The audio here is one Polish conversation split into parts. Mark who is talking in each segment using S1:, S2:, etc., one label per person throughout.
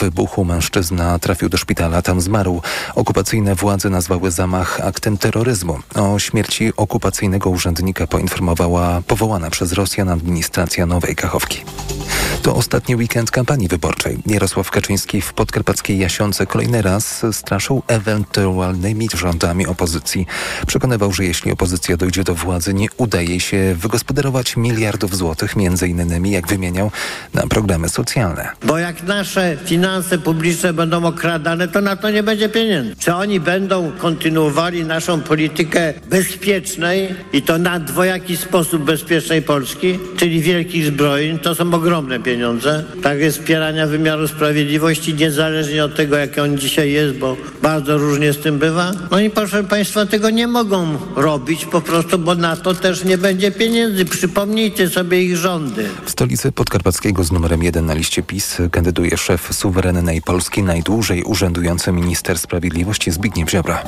S1: wybuchu mężczyzna trafił do szpitala, tam zmarł. Okupacyjne władze nazwały zamach aktem terroryzmu. O śmierci okupacyjnego urzędnika poinformowała powołana przez Rosjan administracja Nowej Kachowki. To ostatni weekend kampanii wyborczej. Jarosław Kaczyński w podkarpackiej Jasionce kolejny raz straszył ewentualnymi rządami opozycji. Przekonywał, że jeśli opozycja dojdzie do władzy, nie uda jej się wygospodarować miliardów złotych, między innymi, jak wymieniał, na programy socjalne.
S2: Bo jak nasze finanse publiczne będą okradane, to na to nie będzie pieniędzy. Czy oni będą kontynuowali naszą politykę bezpiecznej i to na dwojaki sposób bezpiecznej Polski, czyli wielkich zbrojeń, to są ogromne pieniądze. Tak jest wspierania wymiaru sprawiedliwości, niezależnie od tego, jak on dzisiaj jest, bo bardzo różnie z tym bywa. No i proszę Państwa, tego nie mogą robić po prostu, bo na to też nie będzie pieniędzy. Przypomnijcie sobie ich rządy.
S1: W stolicy Podkarpackiego z numerem jeden na liście PiS kandyduje szef suwerennej Polski, najdłużej urzędujący minister sprawiedliwości Zbigniew Ziobro.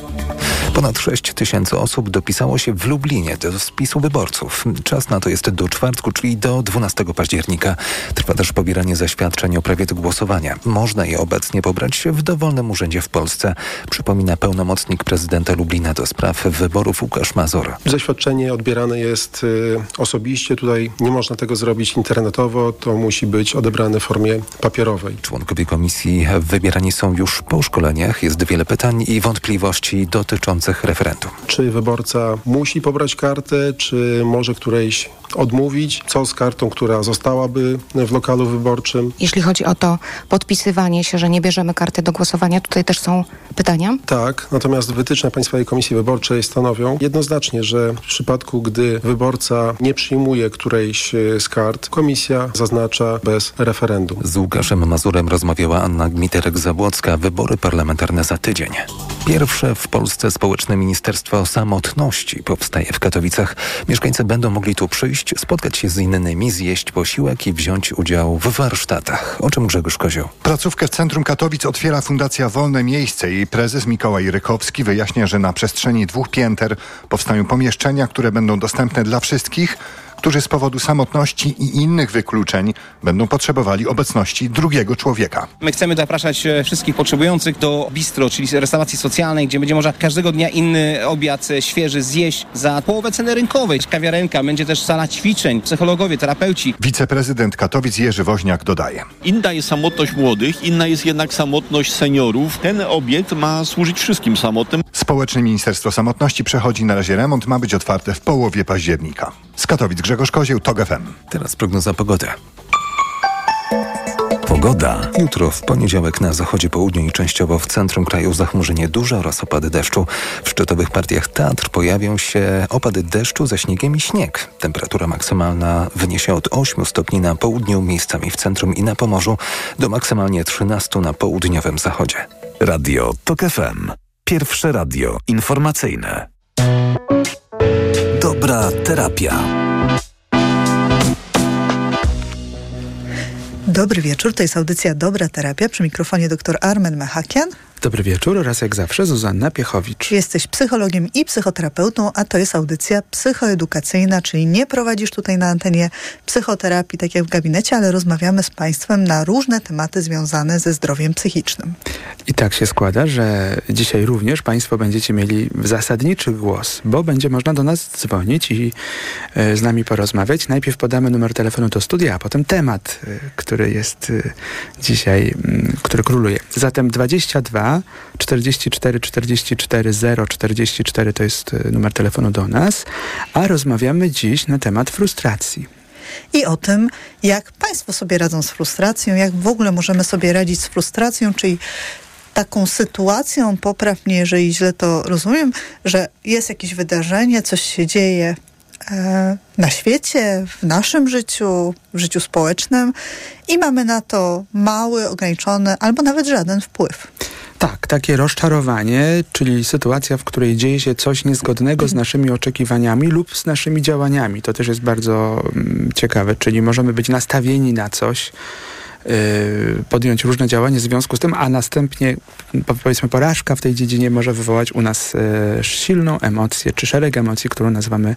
S1: Ponad 6 tysięcy osób dopisało się w Lublinie do spisu wyborców. Czas na to jest do czwartku, czyli do 12 października. Trwa też pobieranie zaświadczeń o prawie do głosowania. Można je obecnie pobrać w dowolnym urzędzie w Polsce, przypomina pełnomocnik prezydenta Lublina do spraw wyborów Łukasz Mazur.
S3: Zaświadczenie odbierane jest y, osobiście. Tutaj nie można tego zrobić internetowo. To musi być odebrane w formie papierowej.
S1: Członkowie komisji wybierani są już po szkoleniach. Jest wiele pytań i wątpliwości dotyczących referendum.
S3: Czy wyborca musi pobrać kartę, czy może którejś odmówić? Co z kartą, która zostałaby w lokalu wyborczym?
S4: Jeśli chodzi o to podpisywanie się, że nie bierzemy karty do głosowania, tutaj też są pytania?
S3: Tak, natomiast wytyczne Państwowej Komisji Wyborczej stanowią jednoznacznie, że w przypadku, gdy wyborca nie przyjmuje którejś z kart, komisja zaznacza bez referendum.
S1: Z Łukaszem Mazurem rozmawiała Anna Gmiterek-Zabłocka. Wybory parlamentarne za tydzień. Pierwsze w Polsce społeczne Ministerstwo Samotności powstaje w Katowicach. Mieszkańcy będą mogli tu przyjść, spotkać się z innymi, zjeść posiłek i wziąć udział w warsztatach. O czym Grzegorz Kozioł?
S5: Placówkę w centrum Katowic otwiera Fundacja Wolne Miejsce. Jej prezes Mikołaj Rykowski wyjaśnia, że na przestrzeni dwóch pięter powstają pomieszczenia, które będą dostępne dla wszystkich, którzy z powodu samotności i innych wykluczeń będą potrzebowali obecności drugiego człowieka.
S6: My chcemy zapraszać e, wszystkich potrzebujących do bistro, czyli restauracji socjalnej, gdzie będzie można każdego dnia inny obiad e, świeży zjeść za połowę ceny rynkowej. Kawiarenka, będzie też sala ćwiczeń, psychologowie, terapeuci.
S5: Wiceprezydent Katowic Jerzy Woźniak dodaje.
S7: Inna jest samotność młodych, inna jest jednak samotność seniorów. Ten obiekt ma służyć wszystkim samotnym.
S5: Społeczne Ministerstwo Samotności przechodzi na razie remont, ma być otwarte w połowie października. Z Katowic Grzegorz Kozieł, TOG FM.
S1: Teraz prognoza pogody. Pogoda. Jutro w poniedziałek na zachodzie, południu i częściowo w centrum kraju zachmurzenie duże oraz opady deszczu. W szczytowych partiach Tatr pojawią się opady deszczu ze śniegiem i śnieg. Temperatura maksymalna wyniesie od 8 stopni na południu, miejscami w centrum i na Pomorzu do maksymalnie 13 na południowym zachodzie.
S8: Radio TOK FM. Pierwsze radio informacyjne. Dobra terapia.
S9: Dobry wieczór, to jest audycja Dobra Terapia przy mikrofonie dr Armen Mechakian.
S10: Dobry wieczór oraz jak zawsze Zuzanna Piechowicz.
S9: Jesteś psychologiem i psychoterapeutą, a to jest audycja psychoedukacyjna, czyli nie prowadzisz tutaj na antenie psychoterapii, tak jak w gabinecie, ale rozmawiamy z Państwem na różne tematy związane ze zdrowiem psychicznym.
S10: I tak się składa, że dzisiaj również Państwo będziecie mieli zasadniczy głos, bo będzie można do nas dzwonić i e, z nami porozmawiać. Najpierw podamy numer telefonu do studia, a potem temat, e, który jest e, dzisiaj, m, który króluje. Zatem 22 44 44 0 44 to jest numer telefonu do nas, a rozmawiamy dziś na temat frustracji.
S9: I o tym, jak Państwo sobie radzą z frustracją, jak w ogóle możemy sobie radzić z frustracją, czyli taką sytuacją, popraw mnie, jeżeli źle to rozumiem, że jest jakieś wydarzenie, coś się dzieje e, na świecie, w naszym życiu, w życiu społecznym i mamy na to mały, ograniczony albo nawet żaden wpływ.
S10: Tak, takie rozczarowanie, czyli sytuacja, w której dzieje się coś niezgodnego z naszymi oczekiwaniami lub z naszymi działaniami. To też jest bardzo mm, ciekawe, czyli możemy być nastawieni na coś, yy, podjąć różne działania w związku z tym, a następnie powiedzmy porażka w tej dziedzinie może wywołać u nas yy, silną emocję, czy szereg emocji, którą nazywamy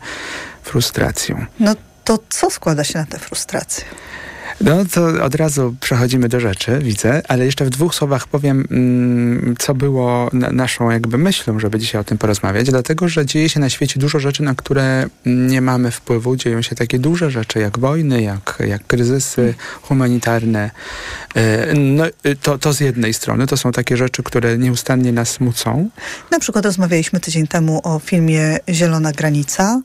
S10: frustracją.
S9: No to co składa się na tę frustrację?
S10: No to od razu przechodzimy do rzeczy, widzę, ale jeszcze w dwóch słowach powiem, mm, co było na, naszą jakby myślą, żeby dzisiaj o tym porozmawiać, dlatego, że dzieje się na świecie dużo rzeczy, na które nie mamy wpływu. Dzieją się takie duże rzeczy, jak wojny, jak, jak kryzysy humanitarne. E, No to, to z jednej strony, to są takie rzeczy, które nieustannie nas smucą.
S9: Na przykład rozmawialiśmy tydzień temu o filmie Zielona Granica,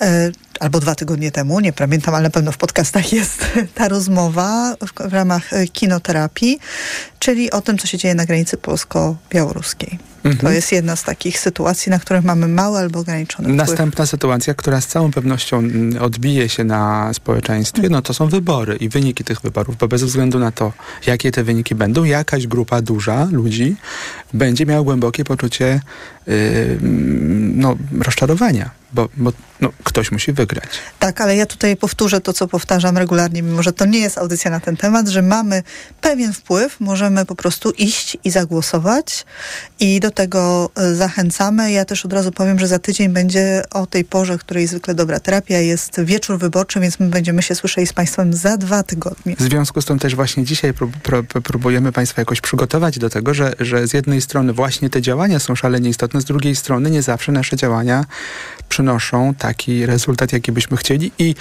S9: e, albo dwa tygodnie temu, nie pamiętam, ale na pewno w podcastach jest ta rozmowa w, w ramach e, kinoterapii, czyli o tym, co się dzieje na granicy polsko-białoruskiej. To jest jedna z takich sytuacji, na których mamy mały albo ograniczony wpływ.
S10: Następna sytuacja, która z całą pewnością mm, odbije się na społeczeństwie, no to są wybory i wyniki tych wyborów, bo bez względu na to, jakie te wyniki będą, jakaś grupa duża ludzi będzie miała głębokie poczucie yy, no, rozczarowania, bo, bo no, ktoś musi wygrać.
S9: Tak, ale ja tutaj powtórzę to, co powtarzam regularnie, mimo że to nie jest audycja na ten temat, że mamy pewien wpływ, możemy po prostu iść i zagłosować i do tego e, zachęcamy. Ja też od razu powiem, że za tydzień będzie o tej porze, której zwykle dobra terapia, jest wieczór wyborczy, więc my będziemy się słyszeli z Państwem za dwa tygodnie.
S10: W związku z tym też właśnie dzisiaj prób, prób, próbujemy Państwa jakoś przygotować do tego, że, że z jednej strony właśnie te działania są szalenie istotne, z drugiej strony nie zawsze nasze działania przynoszą taki rezultat, jaki byśmy chcieli i,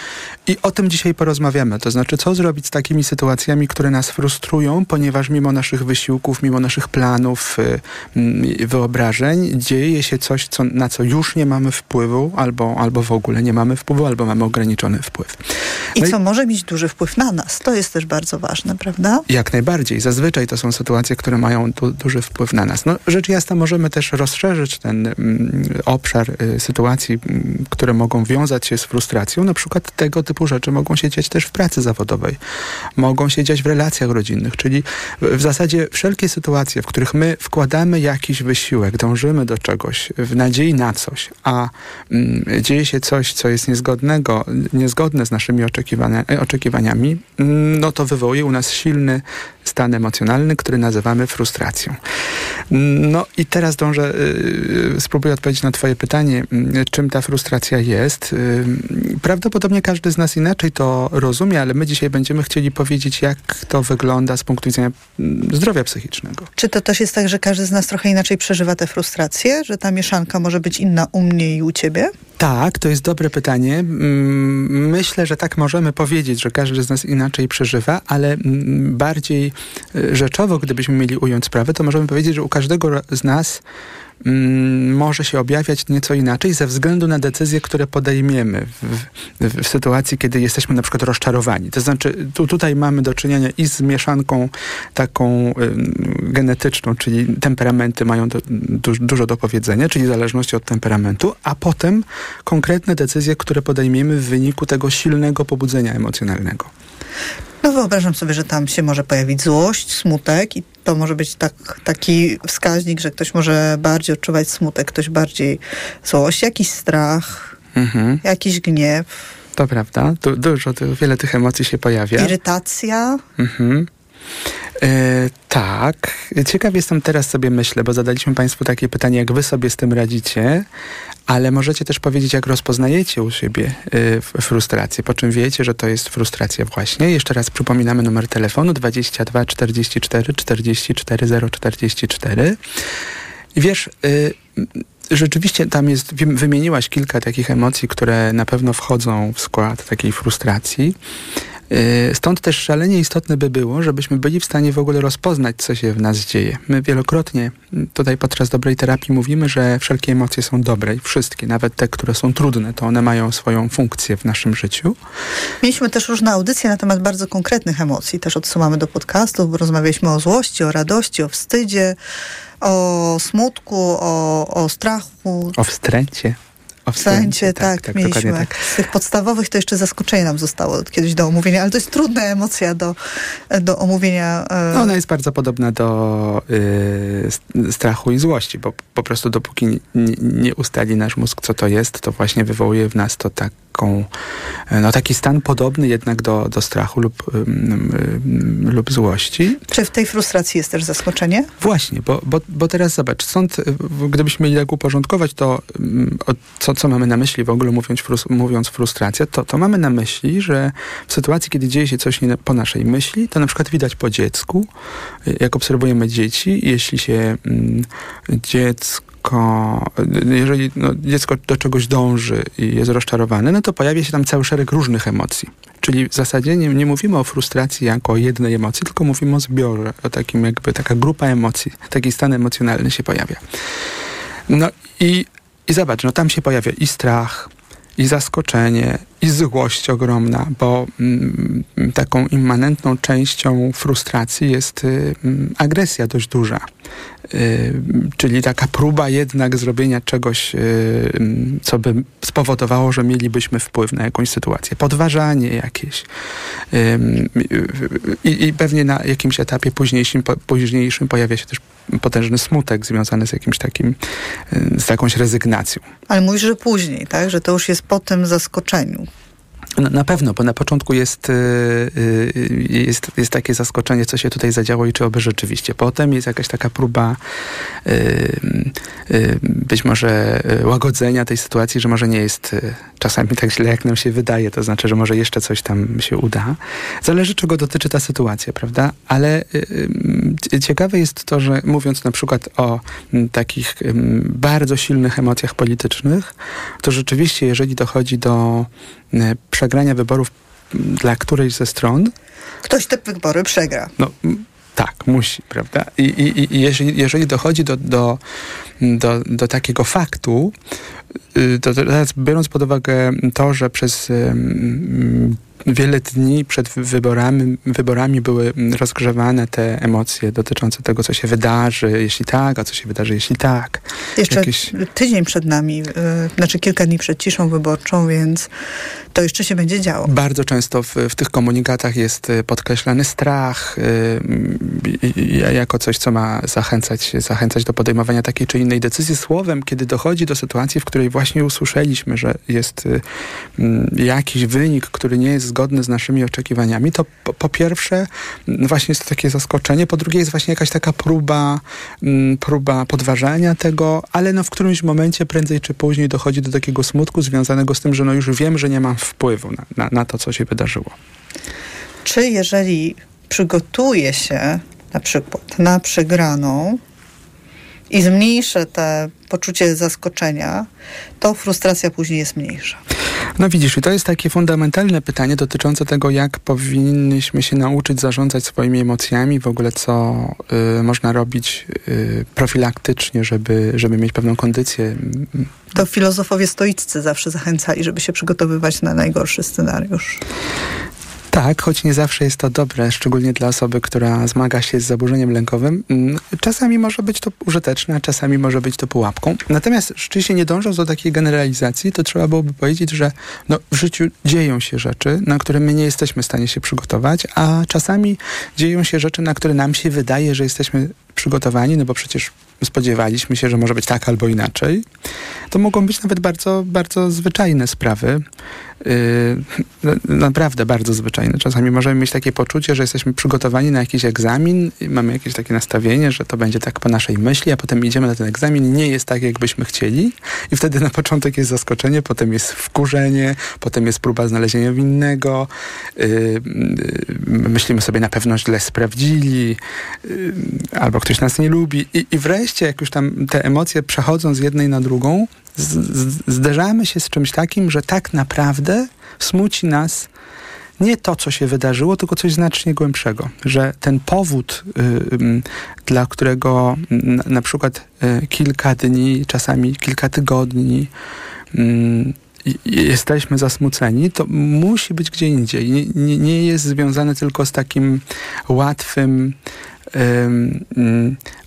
S10: i o tym dzisiaj porozmawiamy. To znaczy, co zrobić z takimi sytuacjami, które nas frustrują, ponieważ mimo naszych wysiłków, mimo naszych planów, y, wyobrażeń, dzieje się coś, co, na co już nie mamy wpływu, albo, albo w ogóle nie mamy wpływu, albo mamy ograniczony wpływ.
S9: I
S10: No
S9: co może mieć duży wpływ na nas. To jest też bardzo ważne, prawda?
S10: Jak najbardziej. Zazwyczaj to są sytuacje, które mają du duży wpływ na nas. No, rzecz jasna, możemy też rozszerzyć ten mm, obszar y, sytuacji, mm, które mogą wiązać się z frustracją. Na przykład tego typu rzeczy mogą się dziać też w pracy zawodowej. Mogą się dziać w relacjach rodzinnych, czyli w, w zasadzie wszelkie sytuacje, w których my wkładamy jakiś wysiłek, dążymy do czegoś w nadziei na coś, a mm, dzieje się coś, co jest niezgodnego, niezgodne z naszymi oczekiwania, oczekiwaniami, mm, no to wywołuje u nas silny stan emocjonalny, który nazywamy frustracją. No i teraz dążę, y, spróbuję odpowiedzieć na twoje pytanie, y, czym ta frustracja jest. Y, prawdopodobnie każdy z nas inaczej to rozumie, ale my dzisiaj będziemy chcieli powiedzieć, jak to wygląda z punktu widzenia mm, zdrowia psychicznego.
S9: Czy to też jest tak, że każdy z nas trochę inaczej przeżywa te frustracje, że ta mieszanka może być inna u mnie i u ciebie?
S10: Tak, to jest dobre pytanie. Mm, Myślę, że tak możemy powiedzieć, że każdy z nas inaczej przeżywa, ale mm, bardziej y, rzeczowo, gdybyśmy mieli ująć sprawę, to możemy powiedzieć, że u każdego z nas mm, może się objawiać nieco inaczej ze względu na decyzje, które podejmiemy w, w, w sytuacji, kiedy jesteśmy na przykład rozczarowani. To znaczy, tu, tutaj mamy do czynienia i z mieszanką taką ym, genetyczną, czyli temperamenty mają do, du, dużo do powiedzenia, czyli w zależności od temperamentu, a potem konkretne decyzje, które podejmiemy w wyniku tego silnego pobudzenia emocjonalnego.
S9: No wyobrażam sobie, że tam się może pojawić złość, smutek i to może być tak, taki wskaźnik, że ktoś może bardziej odczuwać smutek, ktoś bardziej złość, jakiś strach,
S10: Mhm.
S9: jakiś gniew,
S10: To prawda. Du, dużo, tu, wiele tych emocji się pojawia.
S9: irytacja.
S10: Mhm. E, tak. Ciekaw jestem teraz sobie myślę, bo zadaliśmy Państwu takie pytanie, jak Wy sobie z tym radzicie, ale możecie też powiedzieć, jak rozpoznajecie u siebie y, frustrację, po czym wiecie, że to jest frustracja właśnie. Jeszcze raz przypominamy numer telefonu 22 44 44 044. I wiesz, y, rzeczywiście tam jest, wymieniłaś kilka takich emocji, które na pewno wchodzą w skład takiej frustracji. Y, Stąd też szalenie istotne by było, żebyśmy byli w stanie w ogóle rozpoznać, co się w nas dzieje. My wielokrotnie m, tutaj podczas dobrej terapii mówimy, że wszelkie emocje są dobre i wszystkie, nawet te, które są trudne, to one mają swoją funkcję w naszym życiu.
S9: Mieliśmy też różne audycje na temat bardzo konkretnych emocji. Też odsyłamy do podcastu, bo rozmawialiśmy o złości, o radości, o wstydzie, o smutku, o, o strachu.
S10: O wstręcie. O
S9: Wstręcie, tak, mieliśmy.
S10: dokładnie tak.
S9: Z tych podstawowych to jeszcze zaskoczenie nam zostało kiedyś do omówienia, ale to jest trudna emocja do, do omówienia. e,
S10: No, ona jest bardzo podobna do y, strachu i złości, bo po prostu dopóki nie, nie ustali nasz mózg, co to jest, to właśnie wywołuje w nas to taką taką, no taki stan podobny jednak do, do strachu lub, lub złości.
S9: Czy w tej frustracji jest też zaskoczenie?
S10: Właśnie, bo, bo, bo teraz zobacz, sąd, gdybyśmy mieli tak uporządkować to, co, co mamy na myśli w ogóle mówiąc, mówiąc frustracja, to, to mamy na myśli, że w sytuacji, kiedy dzieje się coś nie po naszej myśli, to na przykład widać po dziecku, jak obserwujemy dzieci, jeśli się mm, dziecko jeżeli no, dziecko do czegoś dąży i jest rozczarowane, no to pojawia się tam cały szereg różnych emocji. Czyli w zasadzie nie, nie mówimy o frustracji jako o jednej emocji, tylko mówimy o zbiorze, o takim jakby taka grupa emocji, taki stan emocjonalny się pojawia. No i, i zobacz, no tam się pojawia i strach, i zaskoczenie, i złość ogromna, bo mm, taką immanentną częścią frustracji jest y, mm, agresja dość duża. Y, czyli taka próba jednak zrobienia czegoś, y, mm, co by spowodowało, że mielibyśmy wpływ na jakąś sytuację. Podważanie jakieś. I, pewnie na jakimś etapie późniejszym, po, późniejszym pojawia się też potężny smutek związany z jakimś takim, z jakąś rezygnacją.
S9: Ale mówisz, że później, tak? Że to już jest po tym zaskoczeniu.
S10: Na, pewno, bo na początku jest, yy, jest, jest takie zaskoczenie, co się tutaj zadziało i czy oby rzeczywiście. Potem jest jakaś taka próba być może łagodzenia tej sytuacji, że może nie jest czasami tak źle, jak nam się wydaje. To znaczy, że może jeszcze coś tam się uda. Zależy, czego dotyczy ta sytuacja, prawda? Ale ciekawe jest to, że mówiąc na przykład o takich bardzo silnych emocjach politycznych, to rzeczywiście, jeżeli dochodzi do przegrania wyborów dla którejś ze stron.
S9: Ktoś te wybory przegra.
S10: No, tak, musi, prawda? I, i, i jeżeli, jeżeli dochodzi do, do, do, do takiego faktu, y, to teraz biorąc pod uwagę to, że przez wiele dni przed wyborami, wyborami były rozgrzewane te emocje dotyczące tego, co się wydarzy, jeśli tak, a co się wydarzy, jeśli tak.
S9: Jeszcze Jakieś... tydzień przed nami, yy, znaczy kilka dni przed ciszą wyborczą, więc to jeszcze się będzie działo.
S10: Bardzo często w, w tych komunikatach jest y, podkreślany strach yy, jako coś, co ma zachęcać, zachęcać do podejmowania takiej czy innej decyzji. Słowem, kiedy dochodzi do sytuacji, w której właśnie usłyszeliśmy, że jest yy, jakiś wynik, który nie jest zgodny z naszymi oczekiwaniami, to po, po, pierwsze właśnie jest to takie zaskoczenie, po drugie jest właśnie jakaś taka próba, próba podważania tego, ale no w którymś momencie prędzej czy później dochodzi do takiego smutku związanego z tym, że no już wiem, że nie mam wpływu na, na, na to, co się wydarzyło.
S9: Czy jeżeli przygotuje się na przykład na przegraną, i zmniejszę te poczucie zaskoczenia, to frustracja później jest mniejsza.
S10: No widzisz, i to jest takie fundamentalne pytanie dotyczące tego, jak powinniśmy się nauczyć zarządzać swoimi emocjami, w ogóle co y, można robić y, profilaktycznie, żeby, żeby mieć pewną kondycję.
S9: To filozofowie stoiccy zawsze zachęcali, żeby się przygotowywać na najgorszy scenariusz.
S10: Tak, choć nie zawsze jest to dobre, szczególnie dla osoby, która zmaga się z zaburzeniem lękowym. Mm, czasami może być to użyteczne, a czasami może być to pułapką. Natomiast rzeczywiście nie dążąc do takiej generalizacji, to trzeba byłoby powiedzieć, że no, w życiu dzieją się rzeczy, na które my nie jesteśmy w stanie się przygotować, a czasami dzieją się rzeczy, na które nam się wydaje, że jesteśmy przygotowani, no bo przecież spodziewaliśmy się, że może być tak albo inaczej. To mogą być nawet bardzo, bardzo zwyczajne sprawy. Yy, naprawdę bardzo zwyczajne. Czasami możemy mieć takie poczucie, że jesteśmy przygotowani na jakiś egzamin i mamy jakieś takie nastawienie, że to będzie tak po naszej myśli, a potem idziemy na ten egzamin nie jest tak, jakbyśmy chcieli i wtedy na początek jest zaskoczenie, potem jest wkurzenie, potem jest próba znalezienia winnego, yy, yy, myślimy sobie na pewno źle sprawdzili, yy, albo ktoś nas nie lubi i, i wreszcie, jak już tam te emocje przechodzą z jednej na drugą, zderzamy się z czymś takim, że tak naprawdę smuci nas nie to, co się wydarzyło, tylko coś znacznie głębszego. Że ten powód, y, dla którego na, na przykład y, kilka dni, czasami kilka tygodni jesteśmy zasmuceni, to musi być gdzie indziej. Nie, nie, nie jest związane tylko z takim łatwym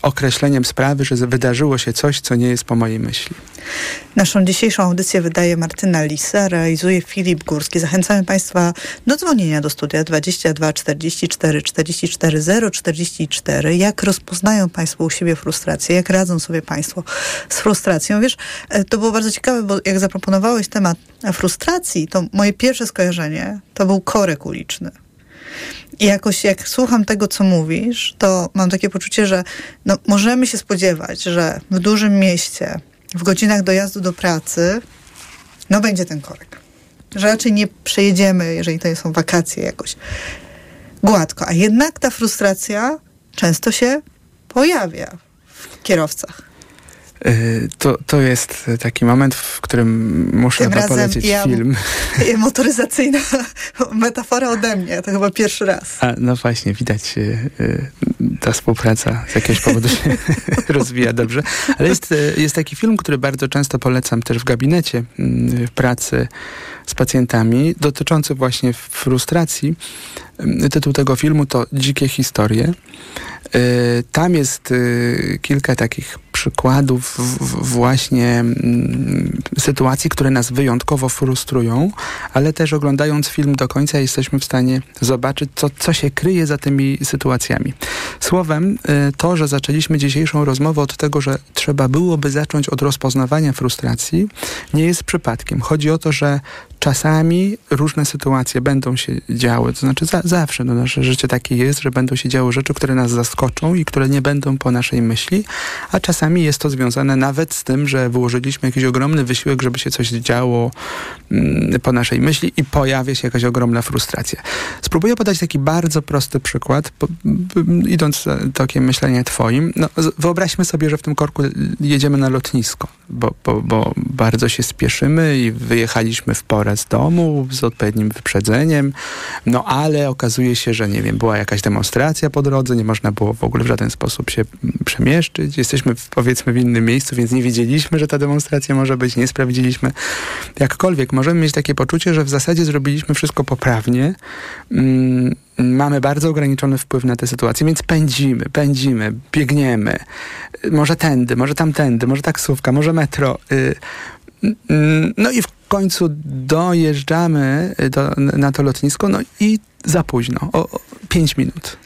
S10: określeniem sprawy, że wydarzyło się coś, co nie jest po mojej myśli.
S9: Naszą dzisiejszą audycję wydaje Martyna Lisa, realizuje Filip Górski. Zachęcamy Państwa do dzwonienia do studia 22 44 44 0 44. Jak rozpoznają Państwo u siebie frustrację? Jak radzą sobie Państwo z frustracją? Wiesz, e, to było bardzo ciekawe, bo jak zaproponowałeś temat frustracji, to moje pierwsze skojarzenie to był korek uliczny. I jakoś jak słucham tego, co mówisz, to mam takie poczucie, że no, możemy się spodziewać, że w dużym mieście, w godzinach dojazdu do pracy, no będzie ten korek. Że raczej nie przejedziemy, jeżeli to są wakacje jakoś gładko. A jednak ta frustracja często się pojawia w kierowcach.
S10: Y, to, to jest taki moment, w którym muszę
S9: Tym
S10: polecieć
S9: ja,
S10: film.
S9: Motoryzacyjna metafora ode mnie, to chyba pierwszy raz.
S10: A, no właśnie, widać, y, y, ta współpraca z jakiegoś powodu się rozwija dobrze. Ale jest, jest taki film, który bardzo często polecam też w gabinecie, w pracy z pacjentami, dotyczący właśnie frustracji. Tytuł tego filmu to Dzikie historie. Tam jest kilka takich przykładów właśnie mm, sytuacji, które nas wyjątkowo frustrują, ale też oglądając film do końca jesteśmy w stanie zobaczyć, co, co się kryje za tymi sytuacjami. Słowem, y, to, że zaczęliśmy dzisiejszą rozmowę od tego, że trzeba byłoby zacząć od rozpoznawania frustracji, nie jest przypadkiem. Chodzi o to, że czasami różne sytuacje będą się działy, to znaczy za, zawsze no, nasze życie takie jest, że będą się działy rzeczy, które nas zaskoczą i które nie będą po naszej myśli, a czasami jest to związane nawet z tym, że wyłożyliśmy jakiś ogromny wysiłek, żeby się coś działo mm, po naszej myśli i pojawia się jakaś ogromna frustracja. Spróbuję podać taki bardzo prosty przykład, idąc tokiem myślenia twoim. No, wyobraźmy sobie, że w tym korku jedziemy na lotnisko, bo, bo, bo bardzo się spieszymy i wyjechaliśmy w porę z domu z odpowiednim wyprzedzeniem, no ale okazuje się, że nie wiem, była jakaś demonstracja po drodze, nie można było w ogóle w żaden sposób się przemieszczyć. Jesteśmy w, powiedzmy w innym miejscu, więc nie wiedzieliśmy, że ta demonstracja może być, nie sprawdziliśmy. Jakkolwiek możemy mieć takie poczucie, że w zasadzie zrobiliśmy wszystko poprawnie. Mm, mamy bardzo ograniczony wpływ na tę sytuację, więc pędzimy, pędzimy, biegniemy. Może tędy, może tamtędy, może taksówka, może metro. Y, mm, no i w końcu dojeżdżamy do, na to lotnisko, no i za późno, o, o 5 minut.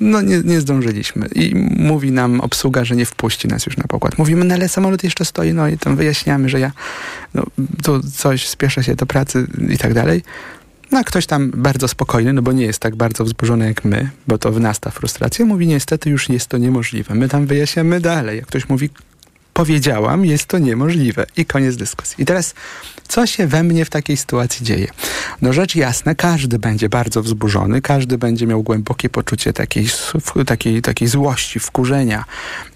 S10: No nie, nie zdążyliśmy. I mówi nam obsługa, że nie wpuści nas już na pokład. Mówimy, no ale samolot jeszcze stoi, no i tam wyjaśniamy, że ja no, tu coś, spieszę się do pracy i tak dalej. No a ktoś tam bardzo spokojny, no bo nie jest tak bardzo wzburzony jak my, bo to w nas ta frustracja, mówi niestety już jest to niemożliwe. My tam wyjaśniamy dalej. Jak ktoś mówi powiedziałam, jest to niemożliwe. I koniec dyskusji. I teraz, co się we mnie w takiej sytuacji dzieje? No rzecz jasna, każdy będzie bardzo wzburzony, każdy będzie miał głębokie poczucie takiej, takiej, takiej złości, wkurzenia,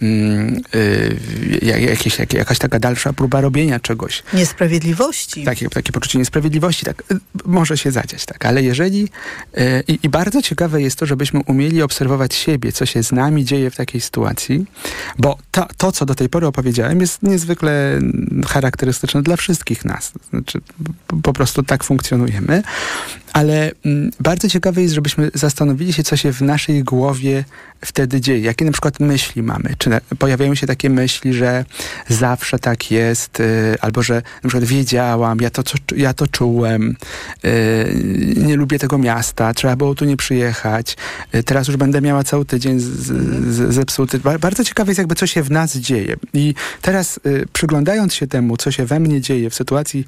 S10: yy, jakieś, jak, jakaś taka dalsza próba robienia czegoś.
S9: Niesprawiedliwości.
S10: Takie, takie poczucie niesprawiedliwości, tak, yy, może się zadziać, tak, ale jeżeli, yy, i bardzo ciekawe jest to, żebyśmy umieli obserwować siebie, co się z nami dzieje w takiej sytuacji, bo to, to co do tej pory opowiedziałem, powiedziałem, jest niezwykle charakterystyczne dla wszystkich nas. Znaczy, po prostu tak funkcjonujemy. Ale mm, bardzo ciekawe jest, żebyśmy zastanowili się, co się w naszej głowie wtedy dzieje. Jakie na przykład myśli mamy? Czy na, pojawiają się takie myśli, że zawsze tak jest, y, albo że na przykład wiedziałam, ja to, co, ja to czułem, y, nie lubię tego miasta, trzeba było tu nie przyjechać, y, teraz już będę miała cały tydzień z, z, zepsuty. Bardzo ciekawe jest jakby, co się w nas dzieje. I teraz y, przyglądając się temu, co się we mnie dzieje w sytuacji,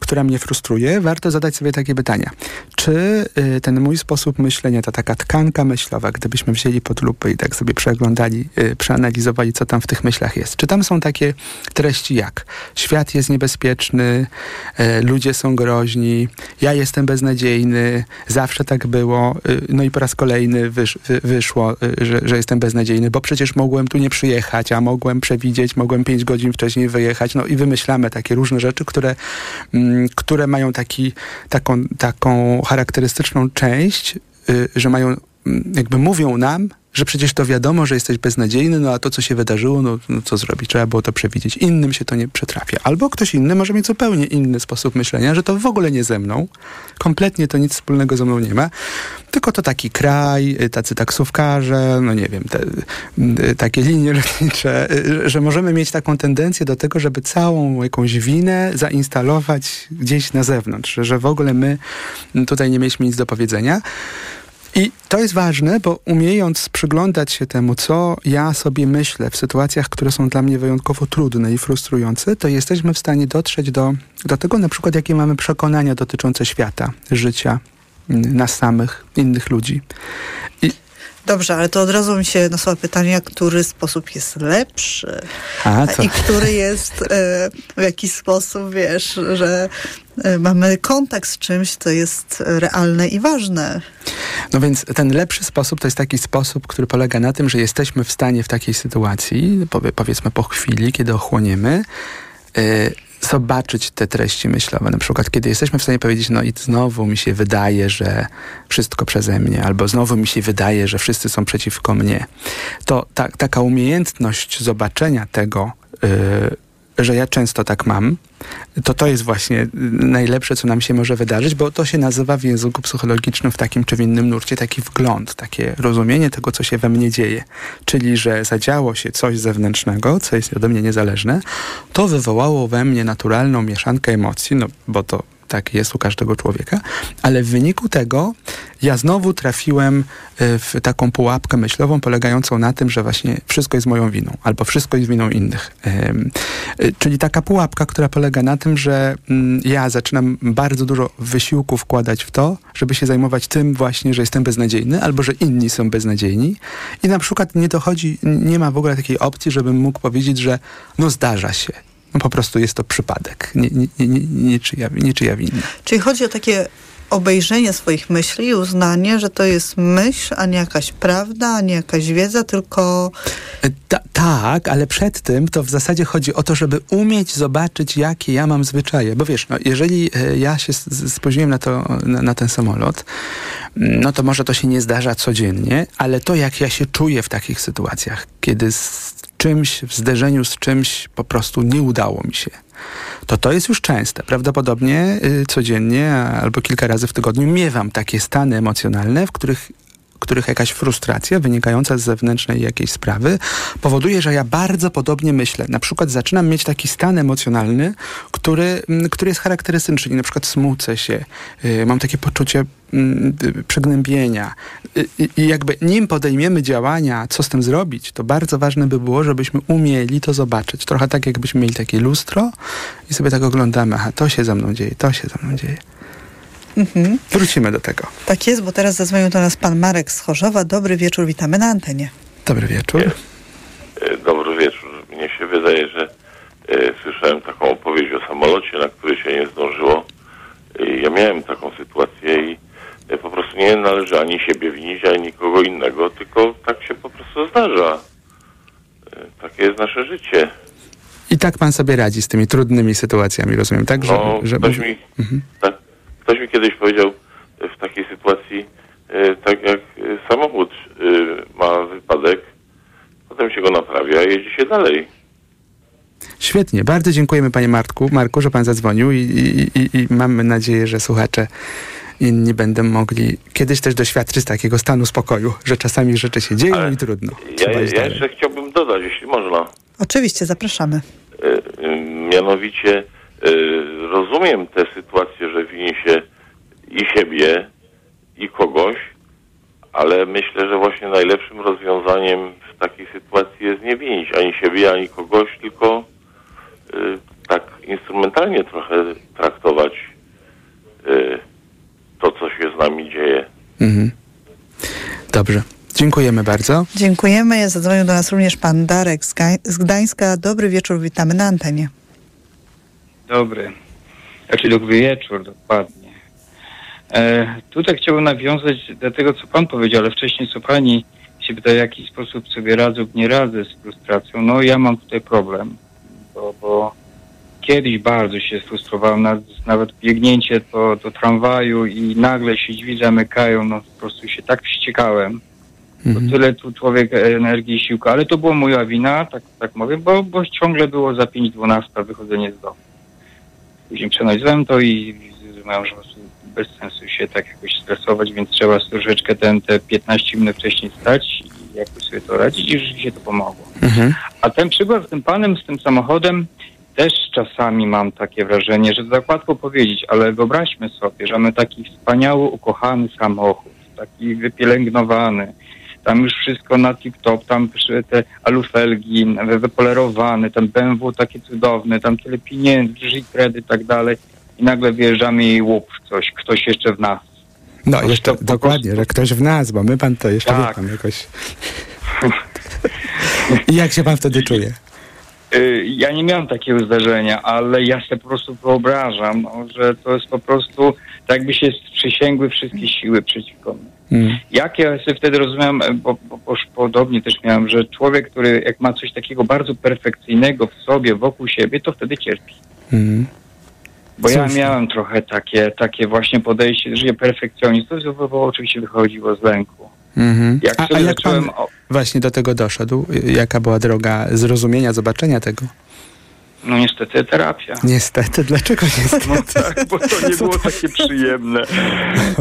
S10: która mnie frustruje, warto zadać sobie takie pytania. Czy y, ten mój sposób myślenia, ta taka tkanka myślowa, gdybyśmy wzięli pod lupę i tak sobie przeglądali, y, przeanalizowali, co tam w tych myślach jest, czy tam są takie treści jak świat jest niebezpieczny, ludzie są groźni, ja jestem beznadziejny, zawsze tak było, no i po raz kolejny wysz, wyszło, że, że jestem beznadziejny, bo przecież mogłem tu nie przyjechać, a mogłem przewidzieć, mogłem pięć godzin wcześniej wyjechać, no i wymyślamy takie różne rzeczy, które, które mają taki, taką, taką charakterystyczną część, y, że mają, mm, jakby mówią nam, że przecież to wiadomo, że jesteś beznadziejny, no a to, co się wydarzyło, no, no co zrobić? Trzeba było to przewidzieć. Innym się to nie przetrafia. Albo ktoś inny może mieć zupełnie inny sposób myślenia, że to w ogóle nie ze mną, kompletnie to nic wspólnego ze mną nie ma, tylko to taki kraj, y, tacy taksówkarze, no nie wiem, te, y, takie linie lotnicze, y, że możemy mieć taką tendencję do tego, żeby całą jakąś winę zainstalować gdzieś na zewnątrz, że w ogóle my tutaj nie mieliśmy nic do powiedzenia. I to jest ważne, bo umiejąc przyglądać się temu, co ja sobie myślę w sytuacjach, które są dla mnie wyjątkowo trudne i frustrujące, to jesteśmy w stanie dotrzeć do, do tego, na przykład, jakie mamy przekonania dotyczące świata, życia, nas samych, innych ludzi. I
S9: Dobrze, ale to od razu mi się nasuwa pytanie, który sposób jest lepszy
S10: A,
S9: i który jest e, w jakiś sposób, wiesz, że e, mamy kontakt z czymś, co jest realne i ważne.
S10: No więc ten lepszy sposób to jest taki sposób, który polega na tym, że jesteśmy w stanie w takiej sytuacji, powie, powiedzmy po chwili, kiedy ochłoniemy, y, zobaczyć te treści myślowe. Na przykład, kiedy jesteśmy w stanie powiedzieć, no i znowu mi się wydaje, że wszystko przeze mnie, albo znowu mi się wydaje, że wszyscy są przeciwko mnie. To ta, taka umiejętność zobaczenia tego, y, że ja często tak mam, to to jest właśnie najlepsze, co nam się może wydarzyć, bo to się nazywa w języku psychologicznym w takim czy w innym nurcie taki wgląd, takie rozumienie tego, co się we mnie dzieje. Czyli, że zadziało się coś zewnętrznego, co jest ode mnie niezależne, to wywołało we mnie naturalną mieszankę emocji, no bo to tak jest u każdego człowieka, ale w wyniku tego ja znowu trafiłem y, w taką pułapkę myślową polegającą na tym, że właśnie wszystko jest moją winą, albo wszystko jest winą innych. Y, czyli taka pułapka, która polega na tym, że mm, ja zaczynam bardzo dużo wysiłku wkładać w to, żeby się zajmować tym właśnie, że jestem beznadziejny, albo że inni są beznadziejni i na przykład nie dochodzi, nie ma w ogóle takiej opcji, żebym mógł powiedzieć, że no zdarza się. Po prostu jest to przypadek, nie, nie, nie, nie, niczyja, niczyja wina.
S9: Czyli chodzi o takie obejrzenie swoich myśli i uznanie, że to jest myśl, a nie jakaś prawda, a nie jakaś wiedza, tylko...
S10: Ta, tak, ale przed tym to w zasadzie chodzi o to, żeby umieć zobaczyć, jakie ja mam zwyczaje. Bo wiesz, no, jeżeli e, ja się spóźniłem na, to, na, na ten samolot, no to może to się nie zdarza codziennie, ale to, jak ja się czuję w takich sytuacjach, kiedy czymś, w zderzeniu z czymś po prostu nie udało mi się, to to jest już częste. Prawdopodobnie y, codziennie albo kilka razy w tygodniu miewam takie stany emocjonalne, w których których jakaś frustracja wynikająca z zewnętrznej jakiejś sprawy powoduje, że ja bardzo podobnie myślę. Na przykład zaczynam mieć taki stan emocjonalny, który, mm, który jest charakterystyczny, na przykład smucę się, yy, mam takie poczucie yy, przygnębienia yy, i jakby nim podejmiemy działania, co z tym zrobić, to bardzo ważne by było, żebyśmy umieli to zobaczyć. Trochę tak, jakbyśmy mieli takie lustro i sobie tak oglądamy, aha, to się ze mną dzieje, to się ze mną dzieje. Mhm. Wrócimy do tego.
S9: Tak jest, bo teraz zadzwonił do nas pan Marek z Chorzowa. Dobry wieczór, witamy na antenie.
S10: Dobry wieczór.
S11: E, dobry wieczór. Mnie się wydaje, że e, słyszałem taką opowieść o samolocie, na który się nie zdążyło. E, ja miałem taką sytuację i e, po prostu nie należy ani siebie winić, ani nikogo innego, tylko tak się po prostu zdarza. E, takie jest nasze życie.
S10: I tak pan sobie radzi z tymi trudnymi sytuacjami, rozumiem, tak?
S11: No, ktoś mi, tak, ktoś mi kiedyś powiedział e, w takiej sytuacji, e, tak jak e, samochód ma wypadek, potem się go naprawia i jeździ się dalej.
S10: Świetnie, bardzo dziękujemy panie Marku, Marku, że pan zadzwonił i, i, i, i mamy nadzieję, że słuchacze inni będą mogli kiedyś też doświadczyć takiego stanu spokoju, że czasami rzeczy się dzieją
S11: Ale
S10: i trudno.
S11: Ja, ja jeszcze chciałbym dodać, jeśli można.
S9: Oczywiście, zapraszamy.
S11: Mianowicie rozumiem tę sytuację, że wini się i siebie, i kogoś, ale myślę, że właśnie najlepszym rozwiązaniem w takiej sytuacji jest nie winić ani siebie, ani kogoś, tylko e, tak instrumentalnie trochę traktować e, to, co się z nami dzieje.
S10: Mhm. Dobrze, dziękujemy bardzo.
S9: Dziękujemy. Zadzwonił do nas również pan Darek z Gdańska. Dobry wieczór, witamy na antenie.
S12: Dobry. Znaczy dobry wieczór, dokładnie. E, tutaj chciałbym nawiązać do tego, co pan powiedział, ale wcześniej co pani się pyta, w jaki sposób sobie radzę lub nie radzę z frustracją. No ja mam tutaj problem, bo, bo kiedyś bardzo się sfrustrowałem, nawet, nawet biegnięcie do, do tramwaju i nagle się drzwi zamykają, no po prostu się tak wściekałem, To tyle tu człowiek energii i siłka, ale to była moja wina, tak, tak mówię, bo, bo ciągle było za 5-12 wychodzenie z domu. Później przenalizowałem to i zrozumiałem, że bez sensu się tak jakoś stresować, więc trzeba troszeczkę ten, te 15 minut wcześniej stać i jakoś sobie to radzić i rzeczywiście to pomogło.
S10: Mhm.
S12: A ten przykład z tym panem, z tym samochodem, też czasami mam takie wrażenie, że to tak łatwo powiedzieć, ale wyobraźmy sobie, że mamy taki wspaniały, ukochany samochód, taki wypielęgnowany, tam już wszystko na tip-top, tam te alufelgi wy- wypolerowane, ten BMW taki cudowny, tam tyle pieniędzy, i kredyt i tak dalej i nagle wjeżdżamy i łup coś, ktoś jeszcze w nas.
S10: No, jeszcze dokładnie, że ktoś w nas, bo my pan to jeszcze wie
S12: Tak.
S10: pan jakoś. I jak się pan wtedy czuje?
S12: Y, Ja nie miałem takiego zdarzenia, ale ja sobie po prostu wyobrażam, no, że to jest po prostu tak jakby się sprzysięgły wszystkie siły przeciwko mnie.
S10: Mm.
S12: Jak ja sobie wtedy rozumiałem, e, bo, bo, bo podobnie też miałem, że człowiek, który jak ma coś takiego bardzo perfekcyjnego w sobie, wokół siebie, to wtedy cierpi.
S10: Mm.
S12: Bo ja miałem trochę takie, takie właśnie podejście, że perfekcjonizm, to oczywiście wychodziło z lęku.
S10: Mhm.
S12: Jak
S10: A, a jak pan
S12: o-
S10: właśnie do tego doszedł? Jaka była droga zrozumienia, zobaczenia tego?
S12: No niestety terapia.
S10: Niestety, dlaczego niestety?
S12: No tak, bo to nie było takie przyjemne.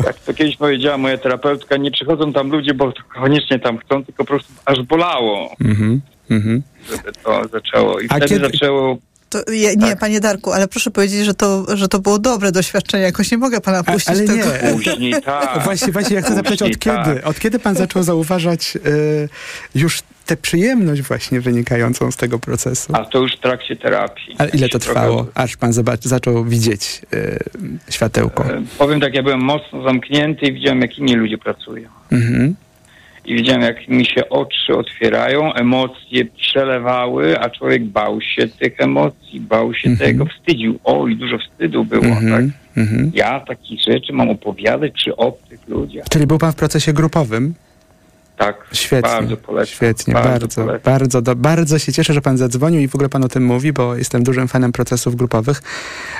S12: Jak to kiedyś powiedziała moja terapeutka, nie przychodzą tam ludzie, bo to koniecznie tam chcą, tylko po prostu aż bolało,
S10: Mhm. Mhm.
S12: żeby to zaczęło. I
S9: A
S12: wtedy
S9: kiedy-
S12: zaczęło...
S9: To, ja, nie, panie Darku, ale proszę powiedzieć, że to, że to było dobre doświadczenie. Jakoś nie mogę pana puścić
S10: ale
S9: tego.
S10: nie.
S12: Później tak.
S10: Właśnie, właśnie ja chcę zapytać, od
S12: Później
S10: kiedy?
S12: tak.
S10: Od kiedy pan zaczął zauważać y, już tę przyjemność właśnie wynikającą z tego procesu?
S12: A to już w trakcie terapii.
S10: Ale ile to trwało,
S12: trochę-
S10: aż pan zobac- zaczął widzieć y, światełko?
S12: E, Powiem tak, ja byłem mocno zamknięty i widziałem, jak inni ludzie pracują.
S10: Mhm.
S12: I widziałem, jak mi się oczy otwierają, emocje przelewały, a człowiek bał się tych emocji, bał się tego, wstydził. Oj, dużo wstydu było, tak?
S10: Mhm. Mhm.
S12: Ja takich rzeczy mam opowiadać przy obcych ludziach.
S10: Czyli był pan w procesie grupowym?
S12: Tak,
S10: Świetnie,
S12: bardzo polecam.
S10: świetnie,
S12: Bardzo
S10: bardzo,
S12: polecam.
S10: bardzo, do, bardzo się cieszę, że pan zadzwonił i w ogóle pan o tym mówi, bo jestem dużym fanem procesów grupowych.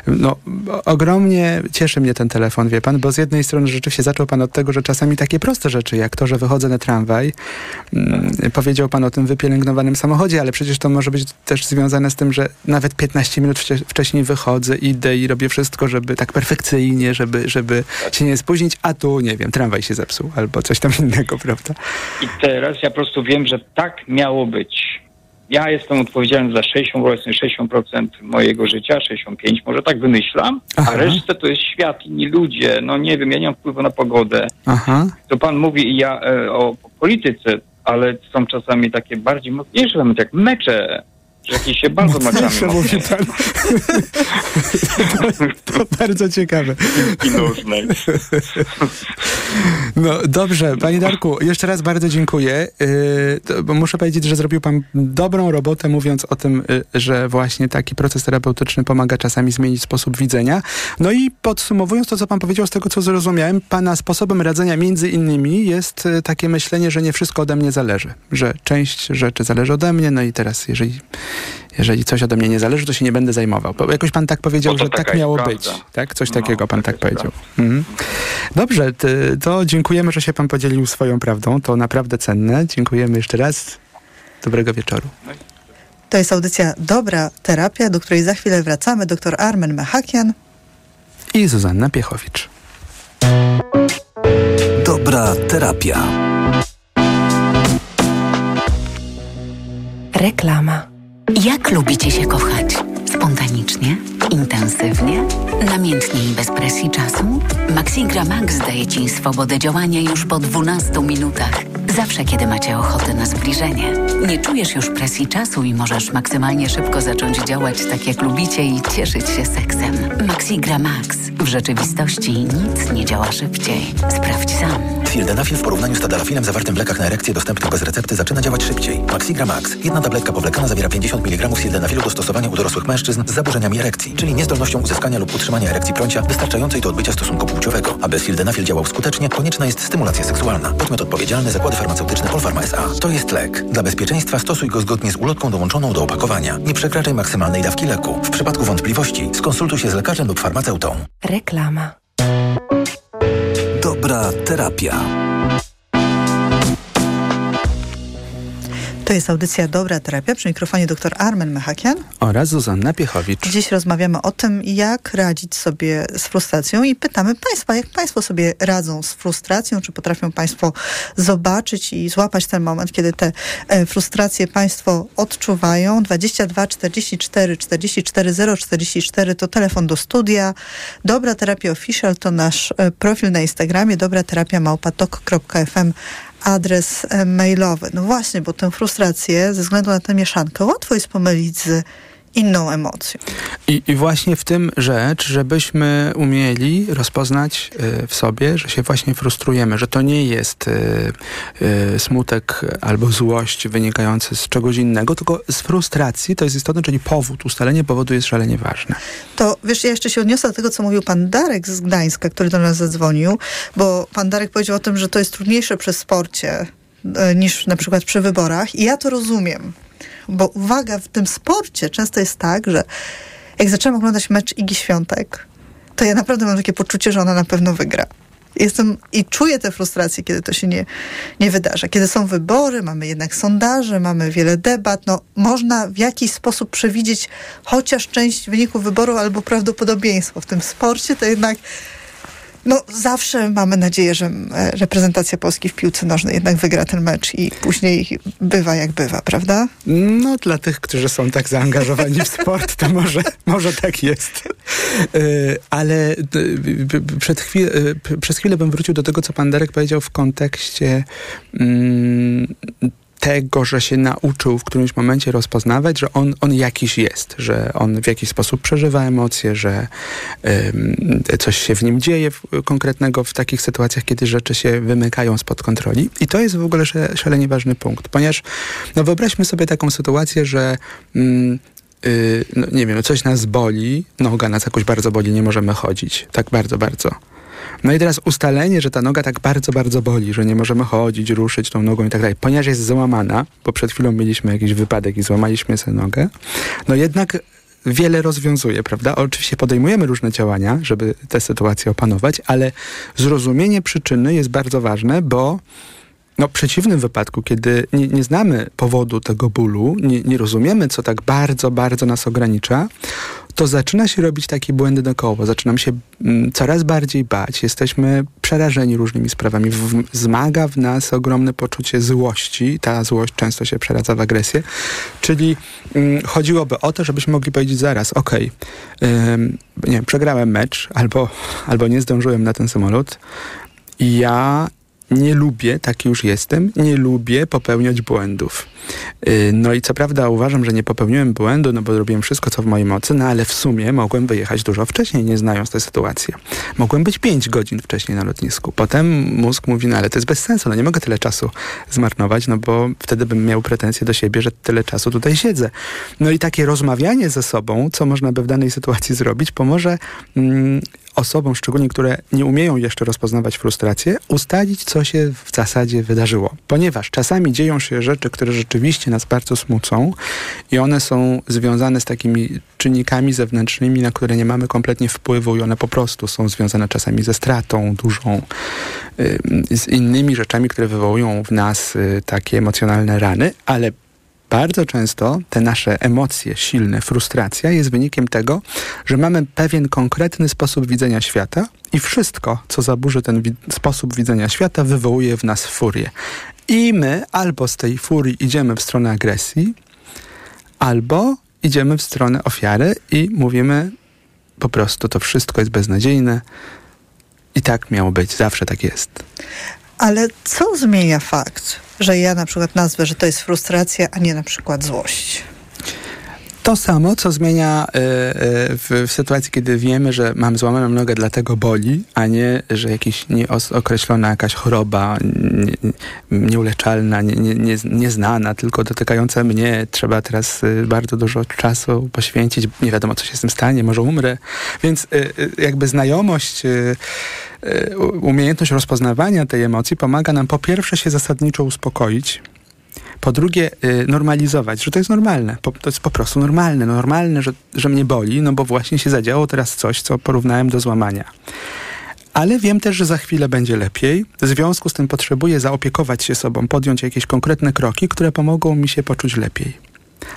S10: No, ogromnie cieszy mnie ten telefon, wie pan, bo z jednej strony rzeczywiście zaczął pan od tego, że czasami takie proste rzeczy, jak to, że wychodzę na tramwaj, mm, powiedział pan o tym wypielęgnowanym samochodzie, ale przecież to może być też związane z tym, że nawet 15 minut wcześniej wychodzę, idę i robię wszystko, żeby tak perfekcyjnie, żeby, żeby się nie spóźnić, a tu, nie wiem, tramwaj się zepsuł albo coś tam innego, prawda?
S12: I teraz ja po prostu wiem, że tak miało być. Ja jestem odpowiedzialny za 60%, powiedzmy 60% mojego życia, 65% może tak wymyślam,
S10: Aha.
S12: a resztę to jest świat, inni ludzie. No nie wiem, ja nie mam wpływu na pogodę.
S10: Aha.
S12: To pan mówi ja e, o polityce, ale są czasami takie bardziej mocniejsze elementy, jak mecze, że jakieś się bardzo meczami
S10: mówi pan. to, to bardzo ciekawe.
S12: I nożnej.
S10: No dobrze, panie Darku, jeszcze raz bardzo dziękuję, yy, muszę powiedzieć, że zrobił pan dobrą robotę mówiąc o tym, yy, że właśnie taki proces terapeutyczny pomaga czasami zmienić sposób widzenia. No i podsumowując to, co pan powiedział, z tego co zrozumiałem, pana sposobem radzenia między innymi jest yy, takie myślenie, że nie wszystko ode mnie zależy, że część rzeczy zależy ode mnie, no i teraz jeżeli jeżeli coś ode mnie nie zależy, to się nie będę zajmował. Bo jakoś pan tak powiedział,
S12: to
S10: że tak miało
S12: prawda.
S10: być. Tak? Coś
S12: No,
S10: takiego pan
S12: taka
S10: tak powiedział. Mhm. Dobrze, to dziękujemy, że się pan podzielił swoją prawdą. To naprawdę cenne. Dziękujemy jeszcze raz. Dobrego wieczoru.
S9: To jest audycja Dobra Terapia, do której za chwilę wracamy. Doktor Armen Mechakian.
S10: I Zuzanna Piechowicz.
S8: Dobra terapia.
S13: Reklama. Jak lubicie się kochać? Spontanicznie? Intensywnie? Namiętnie i bez presji czasu? Maxigra Max daje Ci swobodę działania już po 12 minutach. Zawsze, kiedy macie ochotę na zbliżenie. Nie czujesz już presji czasu i możesz maksymalnie szybko zacząć działać tak, jak lubicie i cieszyć się seksem. Maxigra Max. W rzeczywistości nic nie działa szybciej. Sprawdź sam.
S14: Sildenafil w porównaniu z tadalafilem zawartym w lekach na erekcję dostępnych bez recepty zaczyna działać szybciej. Maxigra Max. Jedna tabletka powlekana zawiera 50 mg sildenafilu do stosowania u dorosłych mężczyzn z zaburzeniami erekcji, czyli niezdolnością uzyskania lub utrzymania erekcji prącia wystarczającej do odbycia stosunku płciowego. Aby sildenafil działał skutecznie, konieczna jest stymulacja seksualna. Podmiot odpowiedzialny Zakłady Farmaceutyczne Polpharma S.A. To jest lek. Dla bezpieczeństwa stosuj go zgodnie z ulotką dołączoną do opakowania. Nie przekraczaj maksymalnej dawki leku. W przypadku wątpliwości skonsultuj się z lekarzem lub farmaceutą.
S13: Reklama.
S8: Dobra terapia.
S9: To jest audycja Dobra Terapia przy mikrofonie dr Armen Mechakian
S10: oraz Zuzanna Piechowicz.
S9: Dziś rozmawiamy o tym, jak radzić sobie z frustracją i pytamy Państwa, jak Państwo sobie radzą z frustracją, czy potrafią Państwo zobaczyć i złapać ten moment, kiedy te e, frustracje Państwo odczuwają. 22 44 44 0 44 to telefon do studia. Dobra Terapia Official to nasz e, profil na Instagramie, dobra terapia małpatok.fm adres e, mailowy. No właśnie, bo tę frustrację ze względu na tę mieszankę łatwo jest pomylić z inną emocją.
S10: I, I, właśnie w tym rzecz, żebyśmy umieli rozpoznać y, w sobie, że się właśnie frustrujemy, że to nie jest y, y, smutek albo złość wynikający z czegoś innego, tylko z frustracji, to jest istotne, czyli powód, ustalenie powodu jest szalenie ważne.
S9: To wiesz, ja jeszcze się odniosę do tego, co mówił pan Darek z Gdańska, który do nas zadzwonił, bo pan Darek powiedział o tym, że to jest trudniejsze przy sporcie niż na przykład przy wyborach i ja to rozumiem bo uwaga, w tym sporcie często jest tak, że jak zaczęłam oglądać mecz Igi Świątek, to ja naprawdę mam takie poczucie, że ona na pewno wygra. Jestem i czuję tę frustrację, kiedy to się nie, nie wydarza. Kiedy są wybory, mamy jednak sondaże, mamy wiele debat, no można w jakiś sposób przewidzieć chociaż część wyników wyboru albo prawdopodobieństwo. W tym sporcie to jednak no, zawsze mamy nadzieję, że e, reprezentacja Polski w piłce nożnej jednak wygra ten mecz i później bywa jak bywa, prawda?
S10: No, dla tych, którzy są tak zaangażowani w sport, to może, może tak jest. E, ale przed chwil, e, przez chwilę bym wrócił do tego, co pan Darek powiedział w kontekście mm, tego, że się nauczył w którymś momencie rozpoznawać, że on, on jakiś jest, że on w jakiś sposób przeżywa emocje, że coś się w nim dzieje w, konkretnego w takich sytuacjach, kiedy rzeczy się wymykają spod kontroli. I to jest w ogóle szalenie ważny punkt, ponieważ no wyobraźmy sobie taką sytuację, że um, Yy, no nie wiem, coś nas boli, noga nas jakoś bardzo boli, nie możemy chodzić. Tak bardzo, bardzo. No i teraz ustalenie, że ta noga tak bardzo, bardzo boli, że nie możemy chodzić, ruszyć tą nogą i tak dalej, ponieważ jest złamana, bo przed chwilą mieliśmy jakiś wypadek i złamaliśmy sobie nogę, no jednak wiele rozwiązuje, prawda? Oczywiście podejmujemy różne działania, żeby tę sytuację opanować, ale zrozumienie przyczyny jest bardzo ważne, bo no, w przeciwnym wypadku, kiedy nie, nie znamy powodu tego bólu, nie, nie, rozumiemy, co tak bardzo, bardzo nas ogranicza, to zaczyna się robić takie błędy na koło. Zaczynamy się mm, coraz bardziej bać. Jesteśmy przerażeni różnymi sprawami. W, zmaga w nas ogromne poczucie złości. Ta złość często się przeradza w agresję. Czyli mm, chodziłoby o to, żebyśmy mogli powiedzieć zaraz, okay, nie przegrałem mecz albo, albo nie zdążyłem na ten samolot. Ja nie lubię, taki już jestem, nie lubię popełniać błędów. Y, no i co prawda uważam, że nie popełniłem błędu, no bo robiłem wszystko, co w mojej mocy, no ale w sumie mogłem wyjechać dużo wcześniej, nie znając tej sytuacji. Mogłem być 5 godzin wcześniej na lotnisku. Potem mózg mówi, no ale to jest bez sensu, no nie mogę tyle czasu zmarnować, no bo wtedy bym miał pretensje do siebie, że tyle czasu tutaj siedzę. No i takie rozmawianie ze sobą, co można by w danej sytuacji zrobić, pomoże mm, osobom, szczególnie które nie umieją jeszcze rozpoznawać frustrację, ustalić, co się w zasadzie wydarzyło. Ponieważ czasami dzieją się rzeczy, które rzeczywiście nas bardzo smucą i one są związane z takimi czynnikami zewnętrznymi, na które nie mamy kompletnie wpływu i one po prostu są związane czasami ze stratą dużą, z innymi rzeczami, które wywołują w nas y, takie emocjonalne rany, ale bardzo często te nasze emocje silne, frustracja jest wynikiem tego, że mamy pewien konkretny sposób widzenia świata i wszystko, co zaburzy ten wi sposób widzenia świata, wywołuje w nas furię. I my albo z tej furii idziemy w stronę agresji, albo idziemy w stronę ofiary i mówimy po prostu to wszystko jest beznadziejne i tak miało być, zawsze tak jest.
S9: Ale co zmienia fakt, że ja na przykład nazwę, że to jest frustracja, a nie na przykład złość?
S10: To samo, co zmienia y, y, w, w, sytuacji, kiedy wiemy, że mam złamaną nogę, dlatego boli, a nie, że jakaś nieokreślona jakaś choroba nie, nieuleczalna, nie, nie, nieznana, tylko dotykająca mnie. Trzeba teraz y, bardzo dużo czasu poświęcić. Nie wiadomo, co się z tym stanie, może umrę. Więc jakby znajomość umiejętność rozpoznawania tej emocji pomaga nam po pierwsze się zasadniczo uspokoić, po drugie, y, normalizować, że to jest normalne. to jest po prostu normalne. Normalne, że, że mnie boli, no bo właśnie się zadziało teraz coś, co porównałem do złamania. ale wiem też, że za chwilę będzie lepiej. W związku z tym potrzebuję zaopiekować się sobą, podjąć jakieś konkretne kroki, które pomogą mi się poczuć lepiej.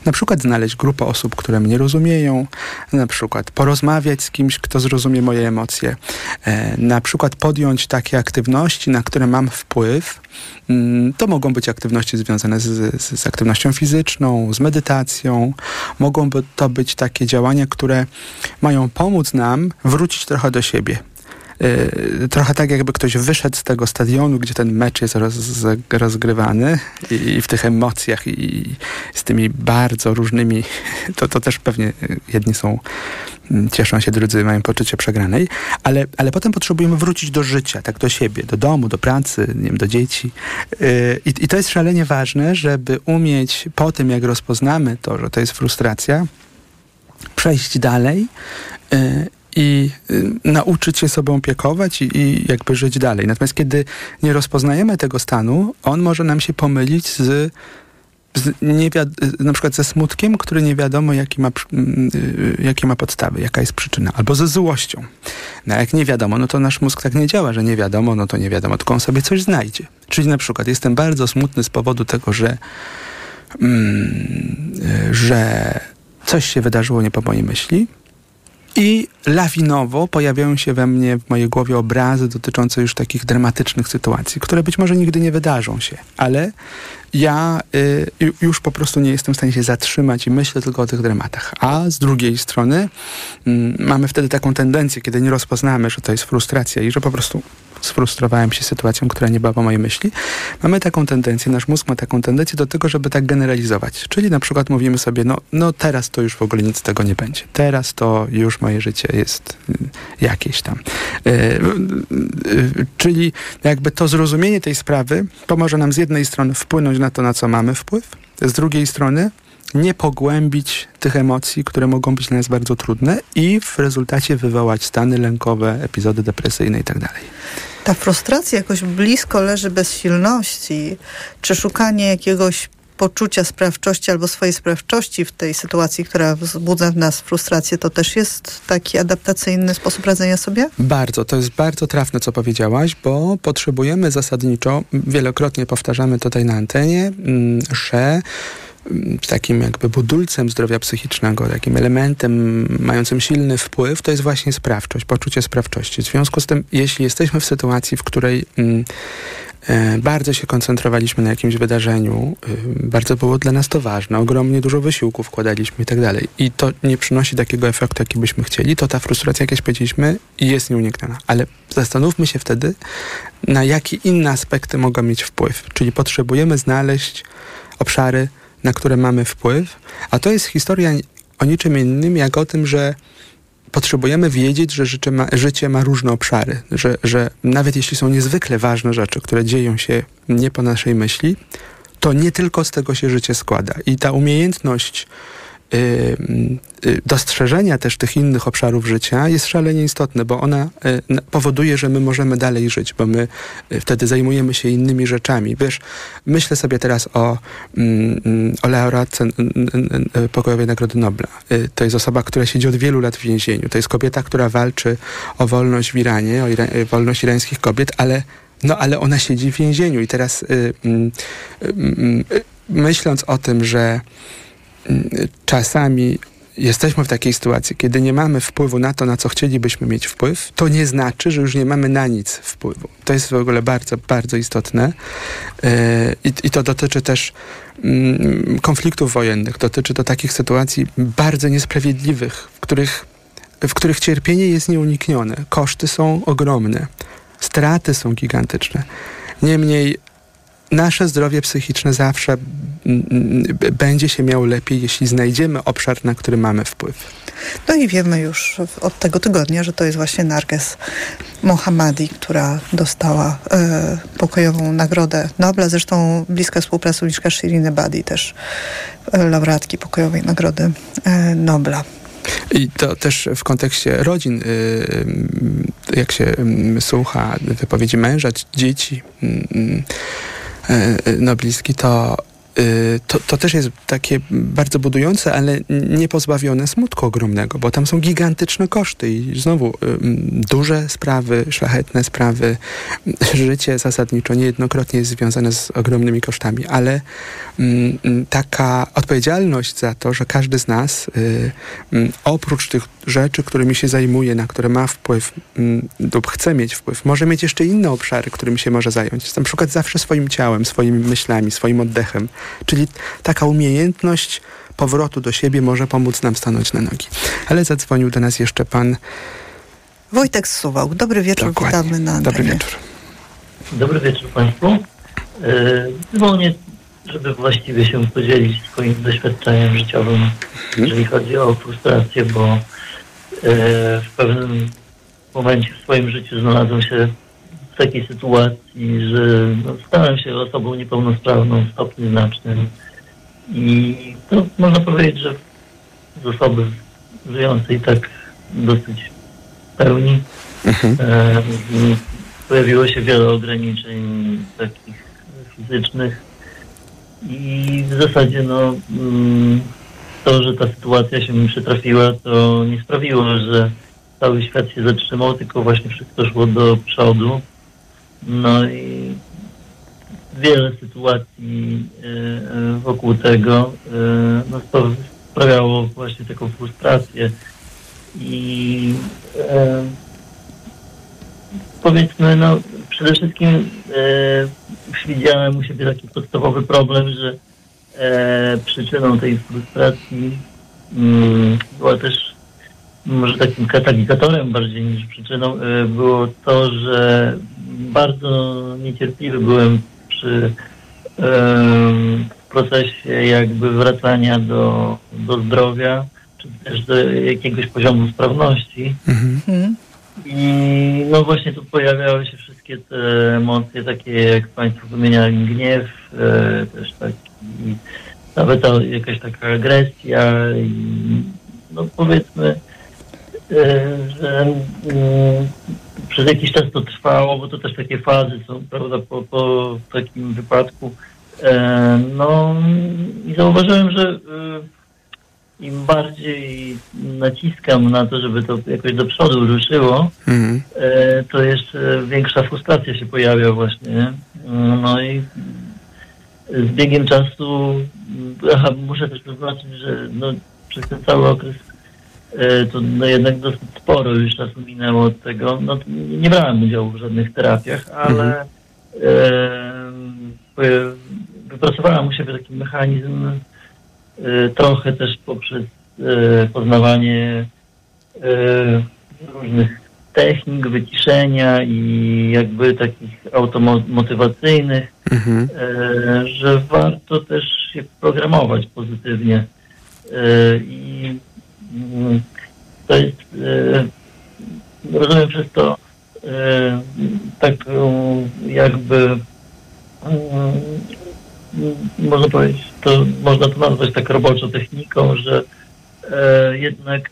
S10: Na przykład znaleźć grupę osób, które mnie rozumieją, na przykład porozmawiać z kimś, kto zrozumie moje emocje, e, na przykład podjąć takie aktywności, na które mam wpływ. Mm, to mogą być aktywności związane z, z, z aktywnością fizyczną, z medytacją. Mogą to być takie działania, które mają pomóc nam wrócić trochę do siebie, trochę tak jakby ktoś wyszedł z tego stadionu, gdzie ten mecz jest roz, rozgrywany i, i, w tych emocjach i, z tymi bardzo różnymi, to, to też pewnie jedni są mm, cieszą się, drudzy mają poczucie przegranej, ale, ale potem potrzebujemy wrócić do życia, tak do siebie, do domu, do pracy, nie wiem, do dzieci. Y, I, I to jest szalenie ważne, żeby umieć po tym, jak rozpoznamy to, że to jest frustracja, przejść dalej y, i y, nauczyć się sobą opiekować i, i, jakby żyć dalej. Natomiast kiedy nie rozpoznajemy tego stanu, on może nam się pomylić z, z y, na przykład ze smutkiem, który nie wiadomo jaki ma, y, jakie ma podstawy, jaka jest przyczyna, albo ze złością. No jak nie wiadomo, no to nasz mózg tak nie działa, że nie wiadomo, no to nie wiadomo, tylko on sobie coś znajdzie. Czyli na przykład jestem bardzo smutny z powodu tego, że mm, że coś się wydarzyło nie po mojej myśli, i lawinowo pojawiają się we mnie, w mojej głowie obrazy dotyczące już takich dramatycznych sytuacji, które być może nigdy nie wydarzą się, ale ja y, już po prostu nie jestem w stanie się zatrzymać i myślę tylko o tych dramatach. A z drugiej strony y, mamy wtedy taką tendencję, kiedy nie rozpoznamy, że to jest frustracja i że po prostu sfrustrowałem się sytuacją, która nie była po mojej myśli. Mamy taką tendencję, nasz mózg ma taką tendencję do tego, żeby tak generalizować. Czyli na przykład mówimy sobie, no, no teraz to już w ogóle nic z tego nie będzie. Teraz to już moje życie jest y, jakieś tam. Yy, yy, czyli jakby to zrozumienie tej sprawy pomoże nam z jednej strony wpłynąć na to, na co mamy wpływ, z drugiej strony nie pogłębić tych emocji, które mogą być dla nas bardzo trudne i w rezultacie wywołać stany lękowe, epizody depresyjne itd.
S9: Ta frustracja jakoś blisko leży bezsilności, czy szukanie jakiegoś poczucia sprawczości albo swojej sprawczości w tej sytuacji, która wzbudza w nas frustrację, to też jest taki adaptacyjny sposób radzenia sobie?
S10: Bardzo, to jest bardzo trafne, co powiedziałaś, bo potrzebujemy zasadniczo, wielokrotnie powtarzamy tutaj na antenie, mm, że takim jakby budulcem zdrowia psychicznego, takim elementem mającym silny wpływ, to jest właśnie sprawczość, poczucie sprawczości. W związku z tym, jeśli jesteśmy w sytuacji, w której mm, e, bardzo się koncentrowaliśmy na jakimś wydarzeniu, y, bardzo było dla nas to ważne, ogromnie dużo wysiłku wkładaliśmy i tak dalej i to nie przynosi takiego efektu, jaki byśmy chcieli, to ta frustracja, jak powiedzieliśmy, jest nieunikniona. Ale zastanówmy się wtedy, na jakie inne aspekty mogą mieć wpływ. Czyli potrzebujemy znaleźć obszary, na które mamy wpływ, a to jest historia o niczym innym, jak o tym, że potrzebujemy wiedzieć, że życie ma, życie ma różne obszary, że, że nawet jeśli są niezwykle ważne rzeczy, które dzieją się nie po naszej myśli, to nie tylko z tego się życie składa. I ta umiejętność dostrzeżenia też tych innych obszarów życia jest szalenie istotne, bo ona y, powoduje, że my możemy dalej żyć, bo my wtedy zajmujemy się innymi rzeczami. Wiesz, myślę sobie teraz o, mm, mm, o laureatce Pokojowej Nagrody Nobla. To jest osoba, która siedzi od wielu lat w więzieniu. To jest kobieta, która walczy o wolność w Iranie, o ira wolność irańskich kobiet, ale no ale ona siedzi w więzieniu i teraz y, y, y, myśląc o tym, że czasami jesteśmy w takiej sytuacji, kiedy nie mamy wpływu na to, na co chcielibyśmy mieć wpływ, to nie znaczy, że już nie mamy na nic wpływu. To jest w ogóle bardzo, bardzo istotne. E, I, i to dotyczy też mm, konfliktów wojennych, dotyczy to takich sytuacji bardzo niesprawiedliwych, w których, w których cierpienie jest nieuniknione. Koszty są ogromne, straty są gigantyczne. Niemniej nasze zdrowie psychiczne zawsze będzie się miało lepiej, jeśli znajdziemy obszar, na który mamy wpływ.
S9: No i wiemy już od tego tygodnia, że to jest właśnie Narges Mohammadi, która dostała e, pokojową Nagrodę Nobla. Zresztą bliska współpracowniczka Shirin Ebadi, też e, laureatki pokojowej Nagrody e, Nobla.
S10: I to też w kontekście rodzin, y, y, jak się y, słucha wypowiedzi męża, dzieci, mm, mm, E, nobliski, to y, to, to też jest takie bardzo budujące, ale nie pozbawione smutku ogromnego, bo tam są gigantyczne koszty i znowu y, duże sprawy, szlachetne sprawy, życie zasadniczo niejednokrotnie jest związane z ogromnymi kosztami, ale taka odpowiedzialność za to, że każdy z nas y, oprócz tych rzeczy, którymi się zajmuje, na które ma wpływ lub chce mieć wpływ, może mieć jeszcze inne obszary, którymi się może zająć. Na przykład zawsze swoim ciałem, swoimi myślami, swoim oddechem. Czyli taka umiejętność powrotu do siebie może pomóc nam stanąć na nogi. Ale zadzwonił do nas jeszcze pan
S9: Wojtek Suwał. Dobry wieczór, Dokładnie. witamy na
S10: antenie. Dobry wieczór.
S15: Dobry wieczór Państwu. E, dzwonię, żeby właściwie się podzielić swoim doświadczeniem życiowym, hmm. jeżeli chodzi o frustrację, bo e, w pewnym momencie w swoim życiu znalazłem się takiej sytuacji, że no, stałem się osobą niepełnosprawną w stopniu znacznym. I to można powiedzieć, że z osoby żyjącej tak dosyć w pełni mhm. e, pojawiło się wiele ograniczeń takich fizycznych i w zasadzie no mm, to, że ta sytuacja się mi przytrafiła, to nie sprawiło, że cały świat się zatrzymał, tylko właśnie wszystko szło do przodu. No i wiele sytuacji e, e, wokół tego e, no, sprawiało właśnie taką frustrację. I powiedzmy, no przede wszystkim widziałem u siebie taki podstawowy problem, że przyczyną tej frustracji mm, była też może takim katalizatorem bardziej niż przyczyną było to, że bardzo niecierpliwy byłem przy procesie jakby wracania do, do zdrowia, czy też do jakiegoś poziomu sprawności. Mhm. I no właśnie tu pojawiały się wszystkie te emocje, takie jak Państwo wymieniali, gniew, e, też taki, nawet ta, jakaś taka agresja i no powiedzmy, że mm, przez jakiś czas to trwało, bo to też takie fazy są, prawda, po, po takim wypadku. E, no i zauważyłem, że e, im bardziej naciskam na to, żeby to jakoś do przodu ruszyło, mhm. e, to jeszcze większa frustracja się pojawia właśnie. No i z biegiem czasu, aha, muszę też zaznaczyć, że no, przez ten cały okres to no jednak dosyć sporo już czasu minęło od tego. No, nie brałem udziału w żadnych terapiach, ale mhm. e, wypracowałem u siebie taki mechanizm e, trochę też poprzez e, poznawanie e, różnych technik wyciszenia i jakby takich automotywacyjnych, mhm. E, że warto też się programować pozytywnie. I to jest, e, rozumiem przez to e, taką jakby mm, można powiedzieć, to można to nazwać tak roboczo techniką, że e, jednak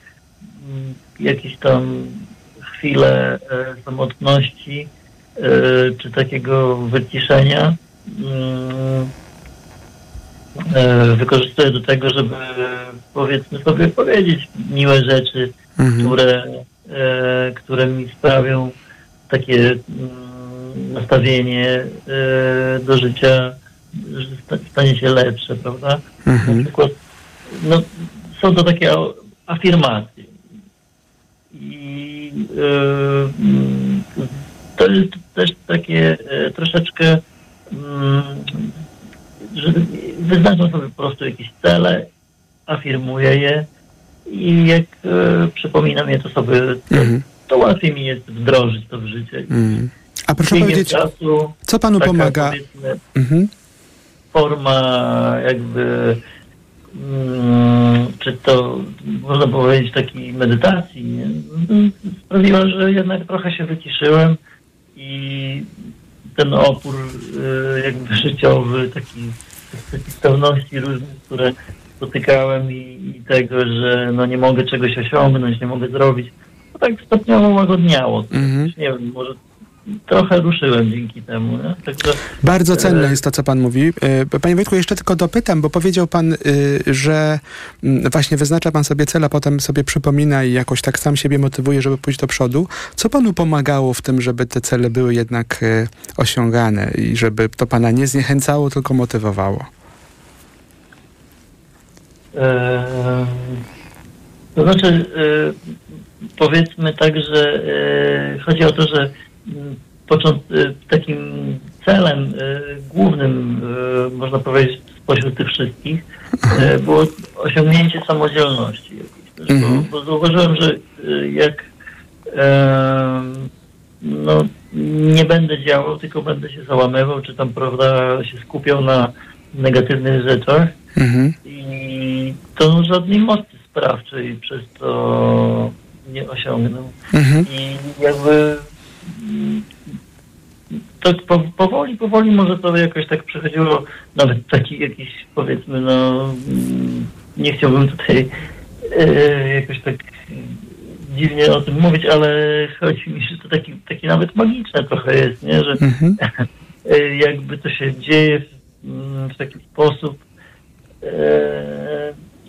S15: mm, jakieś tam chwile samotności czy takiego wyciszenia mm, E, wykorzystuję do tego, żeby powiedzmy sobie powiedzieć miłe rzeczy, mhm. które, e, które mi sprawią takie mm, nastawienie e, do życia, że stanie się lepsze, prawda? Mhm. Na przykład no, są to takie afirmacje. I to jest też takie troszeczkę mm, że wyznaczam sobie po prostu jakieś cele, afirmuję je i jak e, przypominam je to sobie, to, mhm. to, łatwiej mi jest wdrożyć to w życie. Mhm.
S10: A proszę powiedzieć, czasu, co panu taka, pomaga? Mhm.
S15: Forma jakby mm, czy to można powiedzieć takiej medytacji, nie? sprawiła, że jednak trochę się wyciszyłem i ten opór y, jakby życiowy, taki takich pełności różnych, które spotykałem i, i, tego, że no nie mogę czegoś osiągnąć, nie mogę zrobić, to tak stopniowo łagodniało. -hmm. Nie wiem, może trochę ruszyłem dzięki temu. Także,
S10: Bardzo cenne
S15: e,
S10: jest to, co pan mówi. E, Panie Wojtku, jeszcze tylko dopytam, bo powiedział pan, y, że mm, właśnie wyznacza pan sobie cel, a potem sobie przypomina i jakoś tak sam siebie motywuje, żeby pójść do przodu. Co panu pomagało w tym, żeby te cele były jednak e, osiągane i żeby to pana nie zniechęcało, tylko motywowało?
S15: E, To znaczy, e, powiedzmy tak, że e, chodzi o to, że mm, począt, e, takim celem e, głównym, e, można powiedzieć, spośród tych wszystkich, e, było osiągnięcie samodzielności. jakiejś też, Bo, bo zauważyłem, że e, jak e, no, nie będę działał, tylko będę się załamywał, czy tam, prawda, się skupiał na negatywnych rzeczach,
S10: Mhm.
S15: i to żadnej mocy sprawczej przez to nie osiągnął.
S10: Mhm.
S15: I jakby mm, to po, powoli, powoli może to jakoś tak przechodziło, nawet taki jakiś powiedzmy, no mm, nie chciałbym tutaj e, jakoś tak dziwnie o tym mówić, ale chodzi mi, że to taki, taki nawet magiczne trochę jest, nie? Że
S10: Mhm.
S15: e, jakby to się dzieje w, mm, w taki sposób,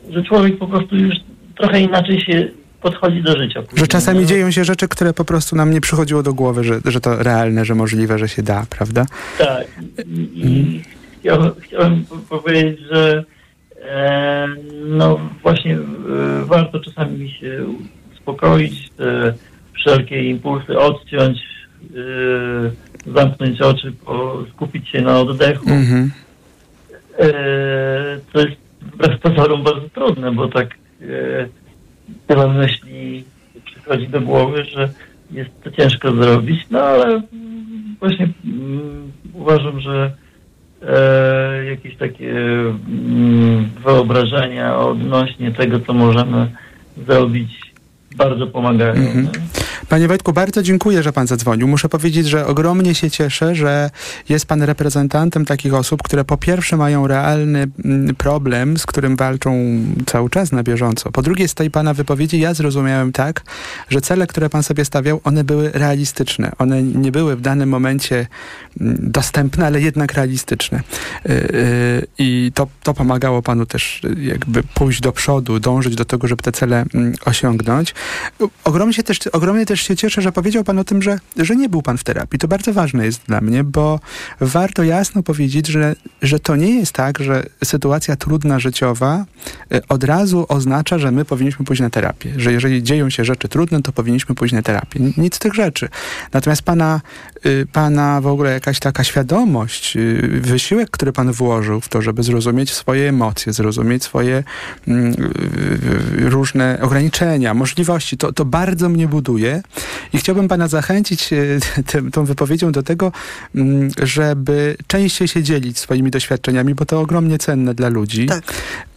S15: że człowiek po prostu już trochę inaczej się podchodzi do życia.
S10: Że czasami dzieją się rzeczy, które po prostu nam nie przychodziło do głowy, że, że to realne, że możliwe, że się da, prawda?
S15: Tak. I, i chciałem po- powiedzieć, że e, no właśnie e, warto czasami się uspokoić, te wszelkie impulsy odciąć, e, zamknąć oczy, po, skupić się na oddechu.
S10: Mhm.
S15: E, to jest wbrew pozorom bardzo trudne, bo tak e, tyle myśli przychodzi do głowy, że jest to ciężko zrobić, no ale mm, właśnie mm, uważam, że e, jakieś takie mm, wyobrażenia odnośnie tego, co możemy zrobić, bardzo pomagają.
S10: Mhm.
S15: nie?
S10: Panie Wojtku, bardzo dziękuję, że pan zadzwonił. Muszę powiedzieć, że ogromnie się cieszę, że jest pan reprezentantem takich osób, które po pierwsze mają realny mm, problem, z którym walczą cały czas na bieżąco. Po drugie, z tej pana wypowiedzi ja zrozumiałem tak, że cele, które pan sobie stawiał, one były realistyczne. One nie były w danym momencie mm, dostępne, ale jednak realistyczne. Yy, yy, I to, to pomagało panu też yy, jakby pójść do przodu, dążyć do tego, żeby te cele mm, osiągnąć. Ogromnie się też, ogromnie też się cieszę, że powiedział pan o tym, że, że nie był pan w terapii. To bardzo ważne jest dla mnie, bo warto jasno powiedzieć, że, że to nie jest tak, że sytuacja trudna życiowa y, od razu oznacza, że my powinniśmy pójść na terapię. Że jeżeli dzieją się rzeczy trudne, to powinniśmy pójść na terapię. Nic z tych rzeczy. Natomiast pana, pana w ogóle jakaś taka świadomość, y, wysiłek, który pan włożył w to, żeby zrozumieć swoje emocje, zrozumieć swoje mm, y, y, różne ograniczenia, możliwości, to, to bardzo mnie buduje i chciałbym pana zachęcić y, tym, tą wypowiedzią do tego, mm, żeby częściej się dzielić swoimi doświadczeniami, bo to ogromnie cenne dla ludzi.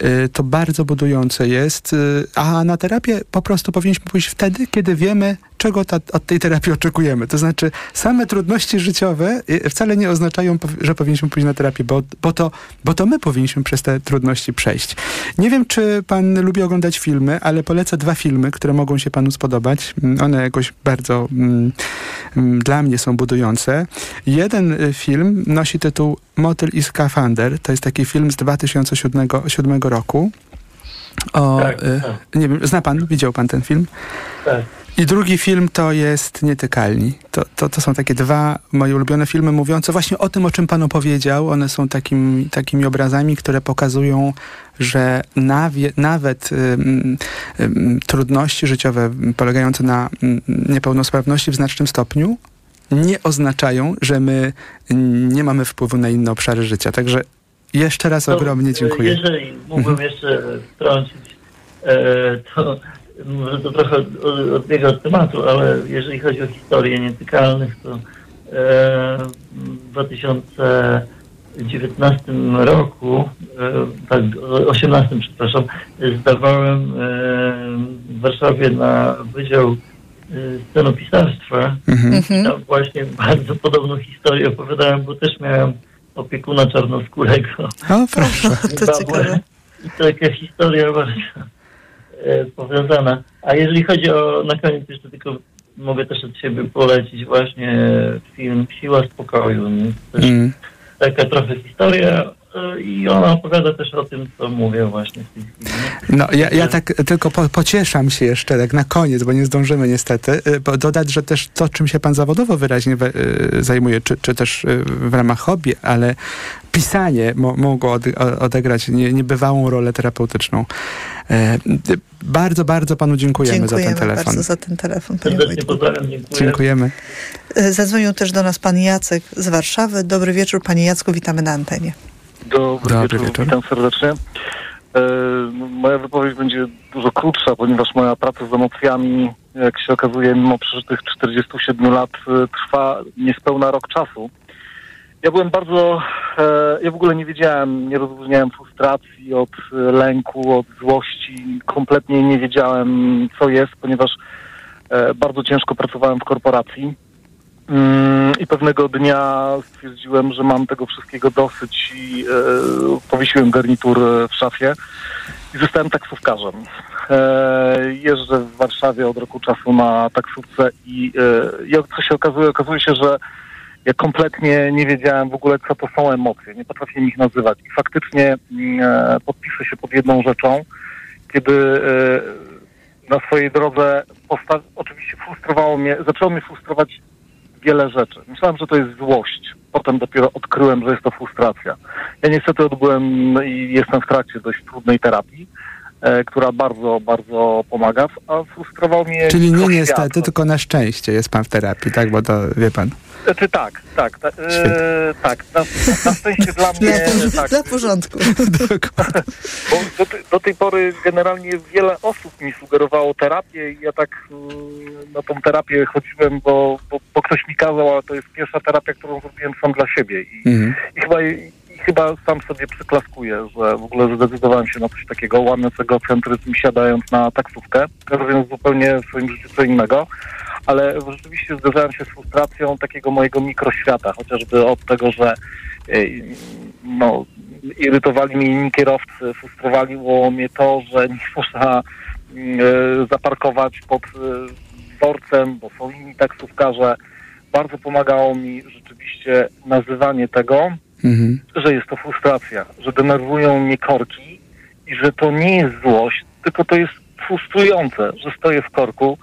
S10: Y, To bardzo budujące jest, y, a na terapię po prostu powinniśmy pójść wtedy, kiedy wiemy, czego ta, od tej terapii oczekujemy. To znaczy, same trudności życiowe y, wcale nie oznaczają, że powinniśmy pójść na terapię, bo, bo, to, bo to my powinniśmy przez te trudności przejść. Nie wiem, czy pan lubi oglądać filmy, ale polecę dwa filmy, które mogą się panu spodobać. Mm, One jakoś bardzo mm, mm, dla mnie są budujące. Jeden y, film nosi tytuł Motyl i skafander. To jest taki film z 2007 7 roku. O,
S15: Tak,
S10: y,
S15: tak.
S10: Nie wiem, zna pan, widział pan ten film?
S15: Tak.
S10: I drugi film to jest Nietykalni. To, to, to są takie dwa moje ulubione filmy mówiące właśnie o tym, o czym pan opowiedział. One są takim, takimi obrazami, które pokazują, że nawie, nawet ym, ym, trudności życiowe polegające na ym, niepełnosprawności w znacznym stopniu nie oznaczają, że my nie mamy wpływu na inne obszary życia. Także jeszcze raz
S15: To,
S10: ogromnie dziękuję.
S15: Jeżeli mógłbym jeszcze wtrącić, e, to może to trochę od- odbiega od tematu, ale jeżeli chodzi o historię nietykalnych, to e, w 2019 roku, e, tak, 18 przepraszam, zdawałem e, w Warszawie na Wydział Scenopisarstwa. I Tam właśnie bardzo podobną historię opowiadałem, bo też miałem opiekuna czarnoskórego.
S10: O, proszę.
S15: To ciekawe. I taka historia bardzo powiązana. A jeżeli chodzi o, na koniec jeszcze tylko mogę też od siebie polecić właśnie film Siła Spokoju. Też
S10: Mm.
S15: Taka trochę historia e, i ona opowiada też o tym, co mówię właśnie w tej chwili.
S10: No, ja, ja tak tylko po, pocieszam się jeszcze tak na koniec, bo nie zdążymy niestety, y, bo dodać, że też to, czym się pan zawodowo wyraźnie we, y, zajmuje, czy, czy też y, w ramach hobby, ale pisanie mo, mogło odegrać nie, niebywałą rolę terapeutyczną. E, bardzo, bardzo panu dziękujemy, za ten telefon.
S9: bardzo za ten telefon. panie
S15: Serdecznie
S9: Wojtku.
S15: pozdrawiam, dziękuję.
S10: Dziękujemy.
S9: E, Zadzwonił też do nas pan Jacek z Warszawy. Dobry wieczór, panie Jacku, witamy na antenie.
S16: Dobry,
S10: Dobry
S16: wieczór,
S10: wieczór.
S16: witam serdecznie. E, no, moja wypowiedź będzie dużo krótsza, ponieważ moja praca z emocjami, jak się okazuje, mimo przeżytych 47 lat, e, trwa niespełna rok czasu. Ja byłem bardzo, e, ja w ogóle nie wiedziałem, nie rozróżniałem frustracji od lęku, od złości, kompletnie nie wiedziałem, co jest, ponieważ bardzo ciężko pracowałem w korporacji. Mm, I pewnego dnia stwierdziłem, że mam tego wszystkiego dosyć i e, powiesiłem garnitur e, w szafie i zostałem taksówkarzem. E, jeżdżę w Warszawie od roku czasu na taksówce i, i co się okazuje, okazuje się, że ja kompletnie nie wiedziałem w ogóle, co to są emocje. Nie potrafiłem ich nazywać. I faktycznie mm, podpiszę się pod jedną rzeczą, kiedy na swojej drodze oczywiście frustrowało mnie, zaczęło mnie frustrować wiele rzeczy. Myślałem, że to jest złość. Potem dopiero odkryłem, że jest to frustracja. Ja niestety odbyłem i jestem w trakcie dość trudnej terapii, która bardzo, bardzo pomaga, a frustrował mnie
S10: Czyli nie niestety, tylko na szczęście jest pan w terapii, tak? Bo to wie pan.
S16: Znaczy tak, tak, ta, e, tak. Na, na szczęście dla mnie tak.
S9: Dla porządku.
S16: Bo do, do tej pory generalnie wiele osób mi sugerowało terapię i ja tak mm, na tą terapię chodziłem, bo, bo, bo ktoś mi kazał, a to jest pierwsza terapia, którą zrobiłem sam dla siebie. I,
S10: Mhm.
S16: i chyba, chyba sam sobie przyklaskuję, że w ogóle zdecydowałem się na coś takiego, łamiąc egocentryzm, siadając na taksówkę, robiąc zupełnie w swoim życiu co innego. Ale rzeczywiście zderzałem się z frustracją takiego mojego mikroświata, chociażby od tego, że ej, no, irytowali mnie inni kierowcy, frustrowało mnie to, że nie można e, zaparkować pod e, dworcem, bo są inni taksówkarze. Bardzo pomagało mi rzeczywiście nazywanie tego,
S10: Mhm.
S16: że jest to frustracja, że denerwują mnie korki i że to nie jest złość, tylko to jest frustrujące, że stoję w korku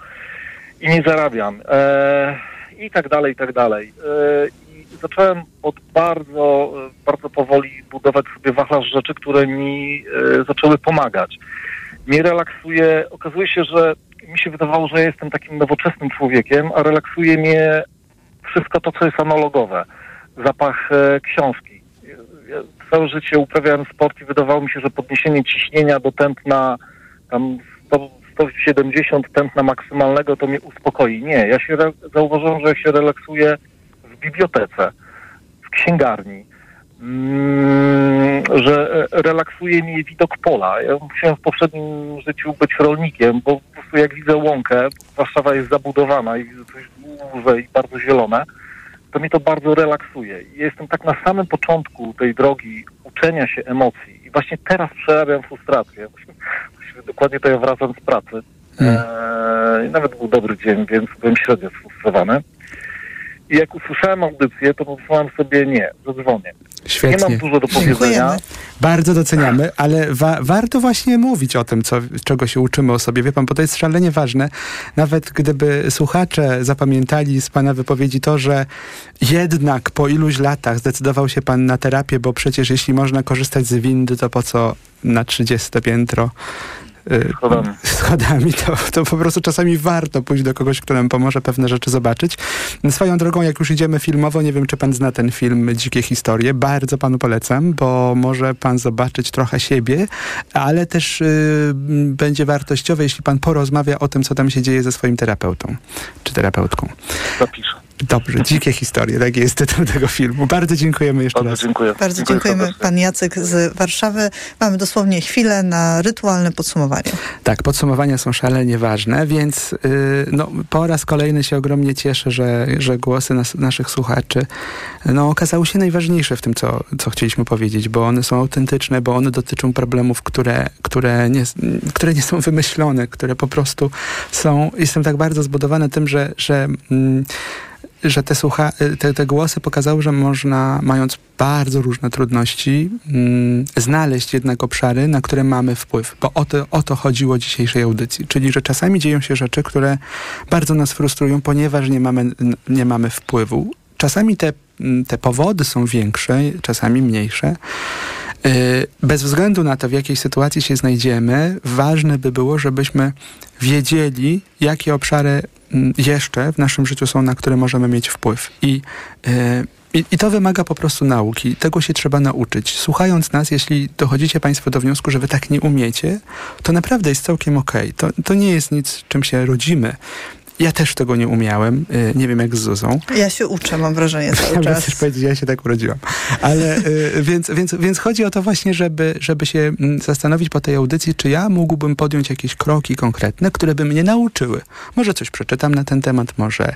S16: i nie zarabiam. E, I tak dalej, i tak dalej. E, I zacząłem od bardzo, bardzo powoli budować sobie wachlarz rzeczy, które mi e, zaczęły pomagać. Mnie relaksuje, okazuje się, że mi się wydawało, że ja jestem takim nowoczesnym człowiekiem, a relaksuje mnie wszystko to, co jest analogowe. Zapach e, książki. Całe życie uprawiałem sport i wydawało mi się, że podniesienie ciśnienia do tętna tam 100, 170 tętna maksymalnego to mnie uspokoi. Nie, ja się re- zauważyłem, że się relaksuję w bibliotece, w księgarni, mm, że e, relaksuje mnie widok pola. Ja musiałem w poprzednim życiu być rolnikiem, bo po prostu jak widzę łąkę, Warszawa jest zabudowana i widzę coś duże i bardzo zielone, to mnie to bardzo relaksuje. I jestem tak na samym początku tej drogi uczenia się emocji i właśnie teraz przerabiam frustrację. Właściwie Dokładnie to ja wracam z pracy. Eee, nawet był dobry dzień, więc byłem średnio sfrustrowany. I jak usłyszałem audycję, to pomyślałem sobie, nie, zadzwonię.
S10: Świetnie.
S16: Nie mam dużo do powiedzenia.
S10: Bardzo doceniamy, ale wa- warto właśnie mówić o tym, co, czego się uczymy o sobie. Wie pan, bo to jest szalenie ważne. Nawet gdyby słuchacze zapamiętali z pana wypowiedzi to, że jednak po iluś latach zdecydował się pan na terapię, bo przecież jeśli można korzystać z windy, to po co na 30 piętro
S16: Schodami.
S10: schodami, to, to po prostu czasami warto pójść do kogoś, kto nam pomoże pewne rzeczy zobaczyć. Swoją drogą, jak już idziemy filmowo, nie wiem, czy pan zna ten film Dzikie Historie. Bardzo panu polecam, bo może pan zobaczyć trochę siebie, ale też y, będzie wartościowe, jeśli pan porozmawia o tym, co tam się dzieje ze swoim terapeutą czy terapeutką.
S16: Zapiszę.
S10: Dobrze, dzikie historie, taki jest tytuł tego filmu. Bardzo dziękujemy jeszcze
S16: Bardzo
S10: raz.
S16: dziękuję.
S9: Bardzo
S16: Dziękuję
S9: dziękujemy.
S16: serdecznie.
S9: Pan Jacek z Warszawy. Mamy dosłownie chwilę na rytualne podsumowanie.
S10: Tak, podsumowania są szalenie ważne, więc yy, no, po raz kolejny się ogromnie cieszę, że, że głosy nas, naszych słuchaczy no, okazały się najważniejsze w tym, co, co chcieliśmy powiedzieć, bo one są autentyczne, bo one dotyczą problemów, które, które, nie, które nie są wymyślone, które po prostu są. Jestem tak bardzo zbudowany tym, że, że mm, że te, słucha, te, te głosy pokazały, że można, mając bardzo różne trudności, mm, znaleźć jednak obszary, na które mamy wpływ. Bo o to, o to chodziło dzisiejszej audycji. Czyli, że czasami dzieją się rzeczy, które bardzo nas frustrują, ponieważ nie mamy, nie mamy wpływu. Czasami te, te powody są większe, czasami mniejsze. Yy, Bez względu na to, w jakiej sytuacji się znajdziemy, ważne by było, żebyśmy wiedzieli, jakie obszary mm, jeszcze w naszym życiu są, na które możemy mieć wpływ. I, yy, i, I to wymaga po prostu nauki. Tego się trzeba nauczyć. Słuchając nas, jeśli dochodzicie Państwo do wniosku, że Wy tak nie umiecie, to naprawdę jest całkiem okej. To, to nie jest nic, czym się rodzimy. Ja też tego nie umiałem. Yy, Nie wiem jak z Zuzą.
S9: Ja się uczę, mam wrażenie cały
S10: Chciałbym
S9: czas.
S10: powiedzieć, ja się tak urodziłam. Ale y, więc, więc, więc chodzi o to właśnie, żeby, żeby się mm, zastanowić po tej audycji, czy ja mógłbym podjąć jakieś kroki konkretne, które by mnie nauczyły. Może coś przeczytam na ten temat, może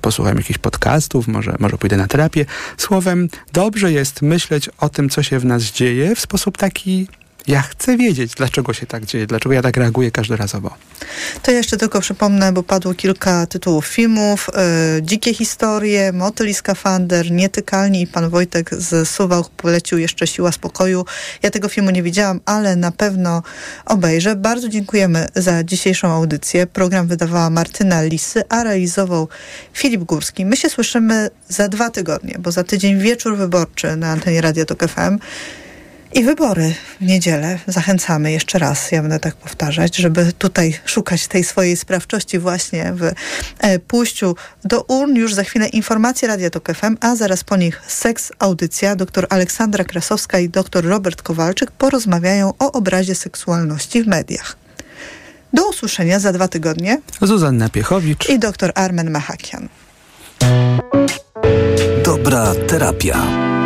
S10: posłucham jakichś podcastów, może, może pójdę na terapię. Słowem, dobrze jest myśleć o tym, co się w nas dzieje w sposób taki. Ja chcę wiedzieć, dlaczego się tak dzieje, dlaczego ja tak reaguję każdorazowo.
S9: To jeszcze tylko przypomnę, bo padło kilka tytułów filmów. y, Dzikie historie, Motyl i skafander, Nietykalni i pan Wojtek z Suwałk polecił jeszcze Siła Spokoju. Ja tego filmu nie widziałam, ale na pewno obejrzę. Bardzo dziękujemy za dzisiejszą audycję. Program wydawała Martyna Lisy, a realizował Filip Górski. My się słyszymy za dwa tygodnie, bo za tydzień wieczór wyborczy na antenie Radia Tok FM. I wybory w niedzielę. Zachęcamy jeszcze raz, ja będę tak powtarzać, żeby tutaj szukać tej swojej sprawczości właśnie w e, pójściu do urn. Już za chwilę informacje Radia Tok FM, a zaraz po nich seks audycja. Doktor Aleksandra Krasowska i doktor Robert Kowalczyk porozmawiają o obrazie seksualności w mediach. Do usłyszenia za dwa tygodnie
S10: Zuzanna Piechowicz.
S9: i doktor Armen Mahakian.
S8: Dobra terapia.